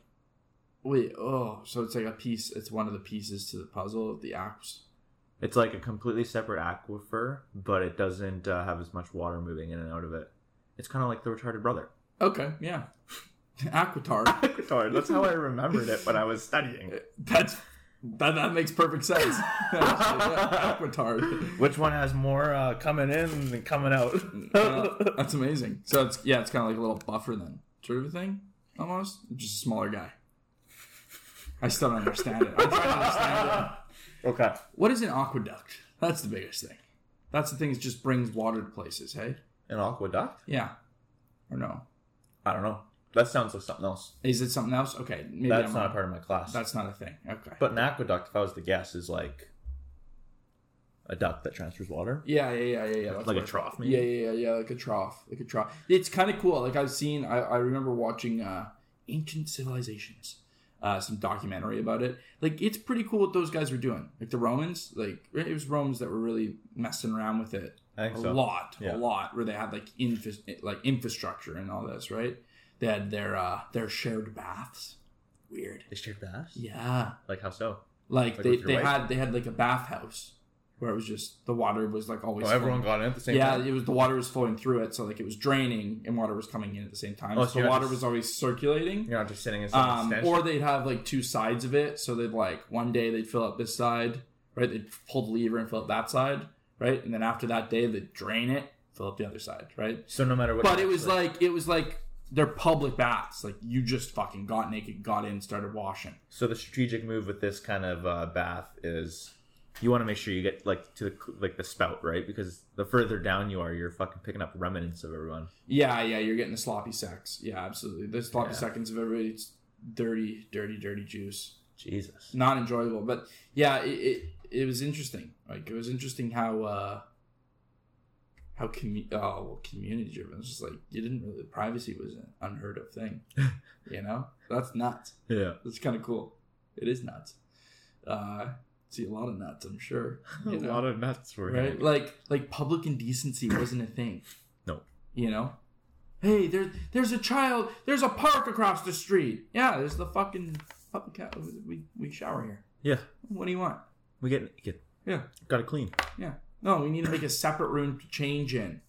wait, oh, so it's like a piece it's one of the pieces to the puzzle of the aqus. It's like a completely separate aquifer, but it doesn't uh, have as much water moving in and out of it. It's kind of like the retarded brother. Okay, yeah. Aquitard. Aquitard. That's how I remembered it when I was studying. That's that, that makes perfect sense. Yeah, Aquitard. Which one has more uh, coming in than coming out? Yeah, that's amazing. So it's yeah, it's kind of like a little buffer then, sort of a thing, almost. Just a smaller guy. I still don't understand it. I'm trying to understand it. okay. What is an aqueduct? That's the biggest thing. That's the thing. It just brings water to places. Hey. An aqueduct? Yeah. Or no? I don't know. That sounds like something else. Is it something else? Okay. Maybe That's I'm not a part of my class. That's not a thing. Okay. but an aqueduct, if I was to guess, is like a duct that transfers water. Yeah, yeah, yeah, yeah, yeah. That's Like a trough, maybe? Yeah, yeah, yeah, yeah, like a trough, like a trough. It's kind of cool. Like I've seen, I, I remember watching uh, Ancient Civilizations, uh, some documentary about it. Like it's pretty cool what those guys were doing. Like the Romans, like it was Romans that were really messing around with it I think a so. lot, Yeah. a lot, where they had like infra- like infrastructure and all this, right? They had their uh, their shared baths. Weird. They shared baths? Yeah, Like how so? like, Like they, they wife? had they had like a bathhouse where it was just the water was like always. Oh, everyone flowing. got in at the same yeah, time. it was the water was flowing through it, so like it was draining and water was coming in at the same time. Oh, so so the water just- was always circulating. You're not just sitting in some Um, or they'd have like two sides of it, so they'd like one day they'd fill up this side, right? They'd pull the lever and fill up that side, right? And then after that day, they'd drain it, fill up the other side, right? so no matter what. But it was like it was like they're public baths, like you just fucking got naked, got in, started washing. So the strategic move with this kind of uh, bath is you want to make sure you get like to the like the spout, right? Because the further down you are, you're fucking picking up remnants of everyone. Yeah, yeah, you're getting the sloppy sex. Yeah, absolutely. The sloppy Yeah. seconds of everybody's dirty, dirty, dirty juice. Jesus. Not enjoyable, but yeah, it, it it was interesting. Like it was interesting how uh how commu- oh well, community driven. It's just like you didn't really privacy was an unheard of thing. you know, that's nuts. Yeah. That's kind of cool. It is nuts. Uh, see a lot of nuts, I'm sure. A know? lot of nuts were right? Like like public indecency wasn't a thing. No. You know? Hey, there's there's a child. There's a park across the street. Yeah, there's the fucking public. We we shower here. Yeah. What do you want? We get get Yeah, got to clean. yeah. No, we need to make a separate room to change in.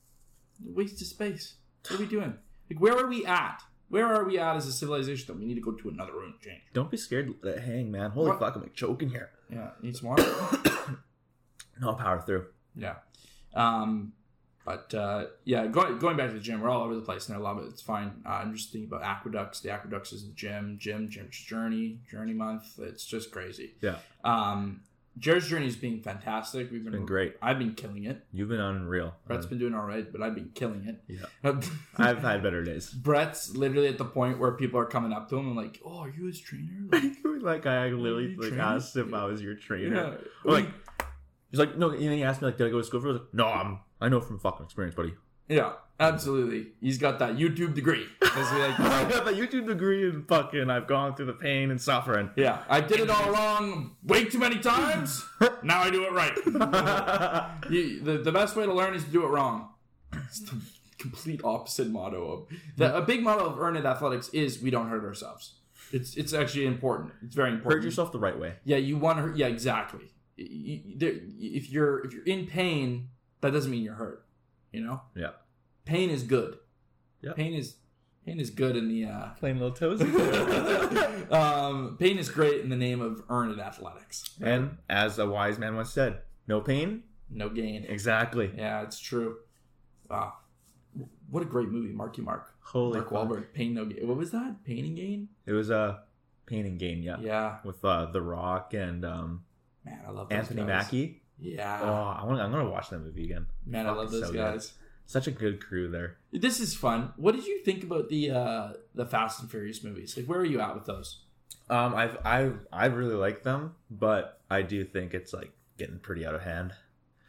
Waste of space. What are we doing? Like, where are we at? Where are we at as a civilization that we need to go to another room to change? Don't be scared to let it hang, man. Holy What? fuck, I'm like choking here. Yeah, need some water. No, I'll power through. Yeah. Um, but uh, yeah, going going back to the gym, we're all over the place, and I love it. It's fine. Uh, I'm just thinking about aqueducts. The aqueducts is the gym, gym, gym's journey, journey month. It's just crazy. Yeah. Um, Jared's journey is being fantastic. We've been, Been great. I've been killing it. You've been unreal. Brett's been doing all right, but I've been killing it. Yeah. I've had better days. Brett's literally at the point where people are coming up to him and like, "Oh, are you his trainer?" Like, like I literally like trained? asked if I was your trainer. yeah. Like he's like, no. And then he asked me like, did I go to school for? I was like, no, I'm. I know from fucking experience, buddy. Yeah, absolutely. He's got that YouTube degree. As we like to I call it. got that YouTube degree and fucking. I've gone through the pain and suffering. Yeah, I did it all wrong way too many times. Now I do it right. You, the, the best way to learn is to do it wrong. It's the complete opposite motto of the, a big motto of Earn It Athletics is we don't hurt ourselves. It's it's actually important. It's very important. Hurt yourself the right way. Yeah, you want to hurt. Yeah, exactly. There- If you're if you're in pain, that doesn't mean you're hurt. You know, Yeah. pain is good. Yep. Pain is pain is good in the uh, Plain little toes. um, pain is great in the name of Earn It Athletics. and as a wise man once said, no pain. No gain. Exactly. Yeah, it's true. Wow. What a great movie, Marky Mark. Holy Mark fuck. Wahlberg. Pain no gain. What was that? Pain and gain? It was a pain and gain. Yeah. Yeah. With uh, The Rock and um, Man, I love Anthony guys. Mackie. Yeah. Oh, I want. I'm gonna watch that movie again. Man, I love those so good. guys. Such a good crew there. This is fun. What did you think about the uh the Fast and Furious movies? Like where are you at with those? Um, I've I I really like them, but I do think it's like getting pretty out of hand.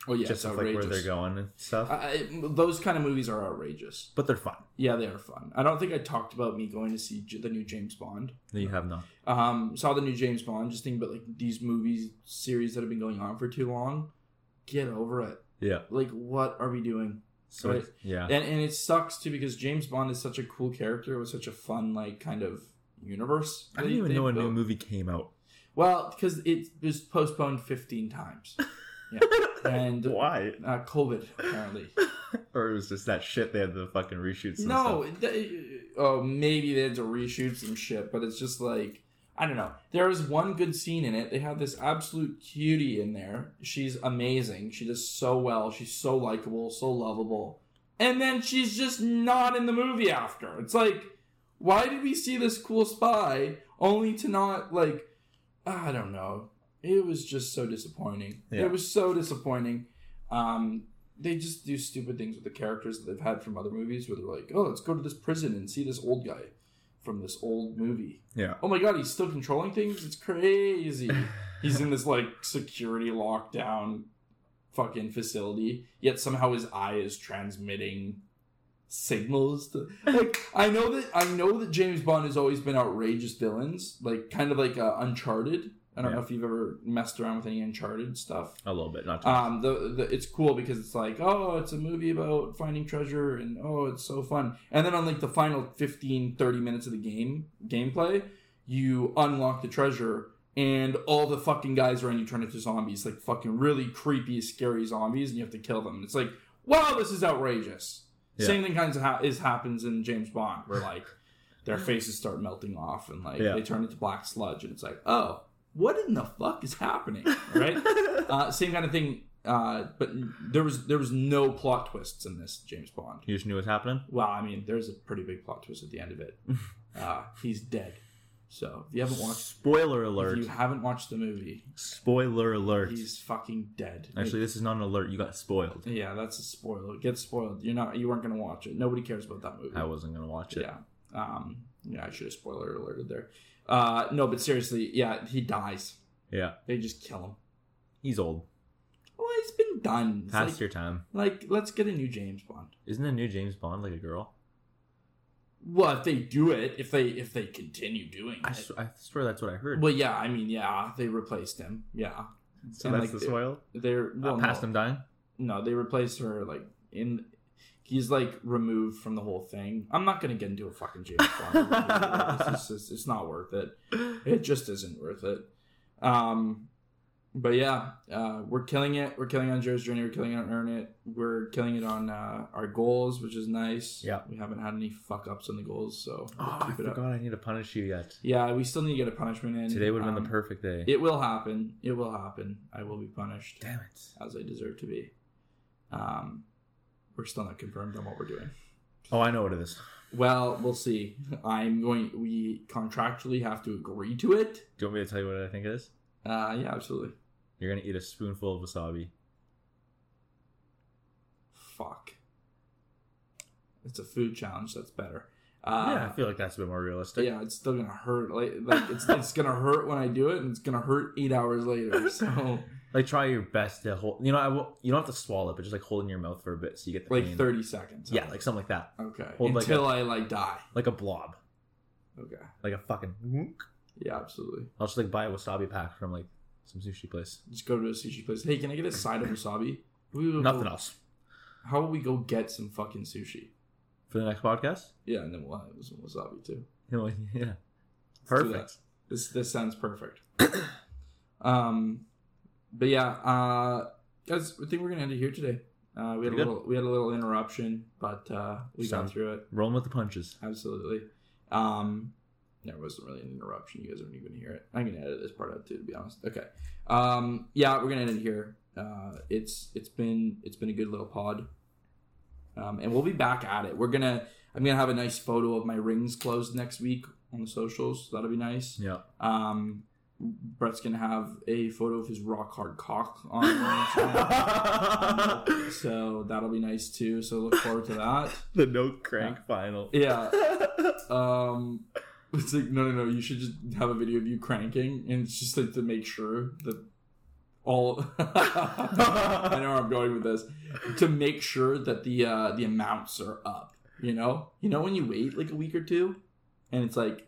Oh yeah, just like where they're going and stuff. I, those kind of movies are outrageous. but they're fun. Yeah, they are fun. I don't think I talked about me going to see J- the new James Bond. You have not. Um, saw the new James Bond. Just thinking about like these movies series that have been going on for too long. Get over it. Yeah. Like, what are we doing? So Right. yeah. And and it sucks too because James Bond is such a cool character with such a fun like kind of universe. I didn't even know a built. new movie came out. Well, because it was postponed fifteen times. Yeah, and Why? uh, COVID apparently. Or it was just that shit they had the fucking reshoots. And No, stuff. they, oh, maybe they had to reshoot some shit, but it's just like I don't know. There was one good scene in it. They had this absolute cutie in there. She's amazing. She does so well. She's so likable, so lovable. And then she's just not in the movie after. It's like, why did we see this cool spy only to not like? I don't know. It was just so disappointing. Yeah. It was so disappointing. Um, they just do stupid things with the characters that they've had from other movies, where they're like, "Oh, let's go to this prison and see this old guy from this old movie." Yeah. Oh my god, he's still controlling things. It's crazy. he's in this like security lockdown fucking facility, yet somehow his eye is transmitting signals to like I know that I know that James Bond has always been outrageous villains, like kind of like uh, Uncharted. I don't Yeah. know if you've ever messed around with any Uncharted stuff. A little bit, not too much. Um, the, the it's cool because it's like, oh, it's a movie about finding treasure, and oh, it's so fun. And then on like the final 15, 30 minutes of the game gameplay, you unlock the treasure, and all the fucking guys around you turn into zombies, like fucking really creepy, scary zombies, and you have to kill them. And it's like, wow, this is outrageous. Yeah. Same thing kinds of ha- is happens in James Bond, where like their faces start melting off, and like Yeah. they turn into black sludge, and it's like, oh, what in the fuck is happening, right? uh, same kind of thing. Uh, but there was there was no plot twists in this James Bond. you just knew what's happening. Well, I mean, there's a pretty big plot twist at the end of it. Uh, he's dead. So if you haven't watched, Spoiler alert. if you haven't watched the movie, Spoiler alert! he's fucking dead. Actually, this is not an alert. You got spoiled. yeah, that's a spoiler. Get spoiled. You're not. You weren't gonna watch it. Nobody cares about that movie. I wasn't gonna watch it. Yeah. Um. Yeah, I should have spoiler alerted there. Uh. No, but seriously, yeah, he dies. Yeah. They just kill him. He's old. Well, he's been done. It's Past like, your time. like, let's get a new James Bond. Isn't the new James Bond like a girl? Well, if they do it, if they if they continue doing I, it. I swear that's what I heard. Well, yeah, I mean, yeah, they replaced him. Yeah, so and, that's like, the spoil. they're well, Uh, past no, him dying. no, they replaced her like in. He's like removed from the whole thing. I'm not gonna get into a fucking James Bond. it's, just, it's not worth it. It just isn't worth it. Um, but yeah, uh, we're killing it. We're killing on Joe's journey. We're killing it on Earn It. We're killing it on uh, our goals, which is nice. Yeah. we haven't had any fuck ups on the goals, so we'll Oh, I it up. forgot I need to punish you yet. Yeah, we still need to get a punishment in. Today would have been Um, the perfect day. It will happen. It will happen. I will be punished Damn it. as I deserve to be. Um, we're still not confirmed on what we're doing. Oh, I know what it is. Well, we'll see. I'm going. We contractually have to agree to it. Do you want me to tell you what I think it is? Uh, yeah, absolutely. You're gonna eat a spoonful of wasabi. Fuck. It's a food challenge. That's better. yeah, I Uh, feel like that's a bit more realistic. yeah, it's still gonna hurt. Like, like it's it's gonna hurt when I do it, and it's gonna hurt eight hours later. So, Like try your best to hold. You know, I will, you don't have to swallow it, but just like hold in your mouth for a bit so you get the like pain. thirty seconds. Yeah, like something like that, okay. hold like Until I like die. like a blob, Okay. like a fucking. Yeah, absolutely. I'll just like buy a wasabi pack from like some sushi place. Just go to a sushi place. Hey, can I get a side of wasabi? Nothing go- else How about we go get some fucking sushi? for the next podcast. Yeah, and then we'll have some wasabi too. You know, yeah, perfect. This this sounds perfect. um, but yeah, uh, guys, I think we're gonna end it here today. Uh, we had a Pretty good. little we had a little interruption, but uh, we got through it Rolling with the punches. absolutely. Um, there wasn't really an interruption. You guys aren't even gonna hear it. I'm gonna edit this part out too, to be honest. Okay. Um, yeah, we're gonna end it here. Uh, it's it's been it's been a good little pod. Um, and we'll be back at it. We're gonna I'm gonna have a nice photo of my rings closed next week on the socials. So that'll be nice. Yeah. Um, Brett's gonna have a photo of his rock hard cock on Instagram. so that'll be nice too. So look forward to that. the no crank final. Yeah. Um, it's like no, no, no. You should just have a video of you cranking, and it's just like to make sure that all. I know where I'm going with this. To make sure that the uh, the amounts are up. You know, you know when you wait like a week or two, and it's like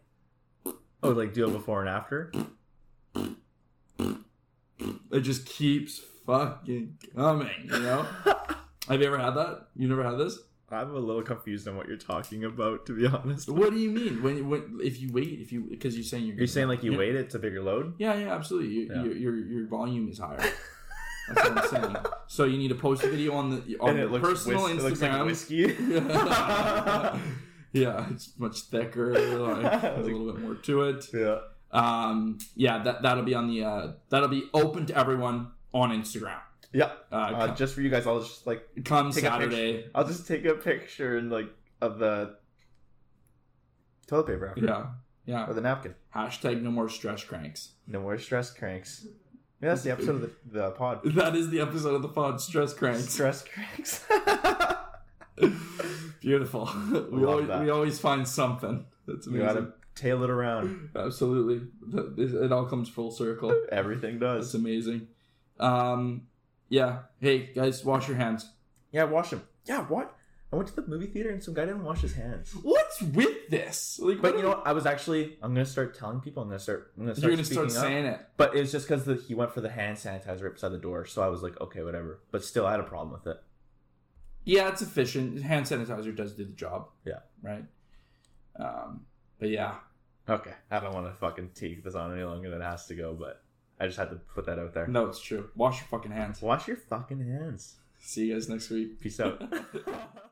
Oh, like do a before and after. It just keeps fucking coming. You know. Have you ever had that? You never had this? I'm a little confused on what you're talking about, to be honest. What do you mean when when if you wait if you because you're saying you're You're saying like you Yeah. wait it's a bigger load? Yeah, yeah, absolutely. You, Yeah. Your, your your volume is higher. That's what I'm saying. So you need to post a video on the on your personal whis- it looks like Instagram. whiskey. yeah, it's much thicker. Like, there's a little bit more to it. yeah. Um, yeah, that that'll be on the uh, that'll be open to everyone on Instagram. Yeah. Uh, Uh, come, just for you guys, I'll just like come take a Saturday. I'll just take a picture and like of the toilet paper after Yeah, yeah. or the napkin. Hashtag no more stress cranks. No more stress cranks. Yeah, that's the episode of the, the pod. That is the episode of the pod. Stress cranks. Stress cranks. Beautiful. we Love always that. we always find something. That's amazing. Gotta tail it around. Absolutely. It all comes full circle. Everything does. It's amazing. Um, yeah. Hey guys, wash your hands. Yeah, wash them. Yeah, what? I went to the movie theater and some guy didn't wash his hands. What's with this? Like, But you know what? I was actually I'm gonna start telling people. I'm gonna start. I'm gonna you're gonna start speaking up. saying it. But it's just because he went for the hand sanitizer right beside the door, so I was like, okay, whatever. But still, I had a problem with it. Yeah, it's efficient. Hand sanitizer does do the job. Yeah. Right. Um, but yeah, Okay, I don't want to fucking take this on any longer than it has to go, but I just had to put that out there. no, it's true. Wash your fucking hands. Wash your fucking hands. See you guys next week. Peace out.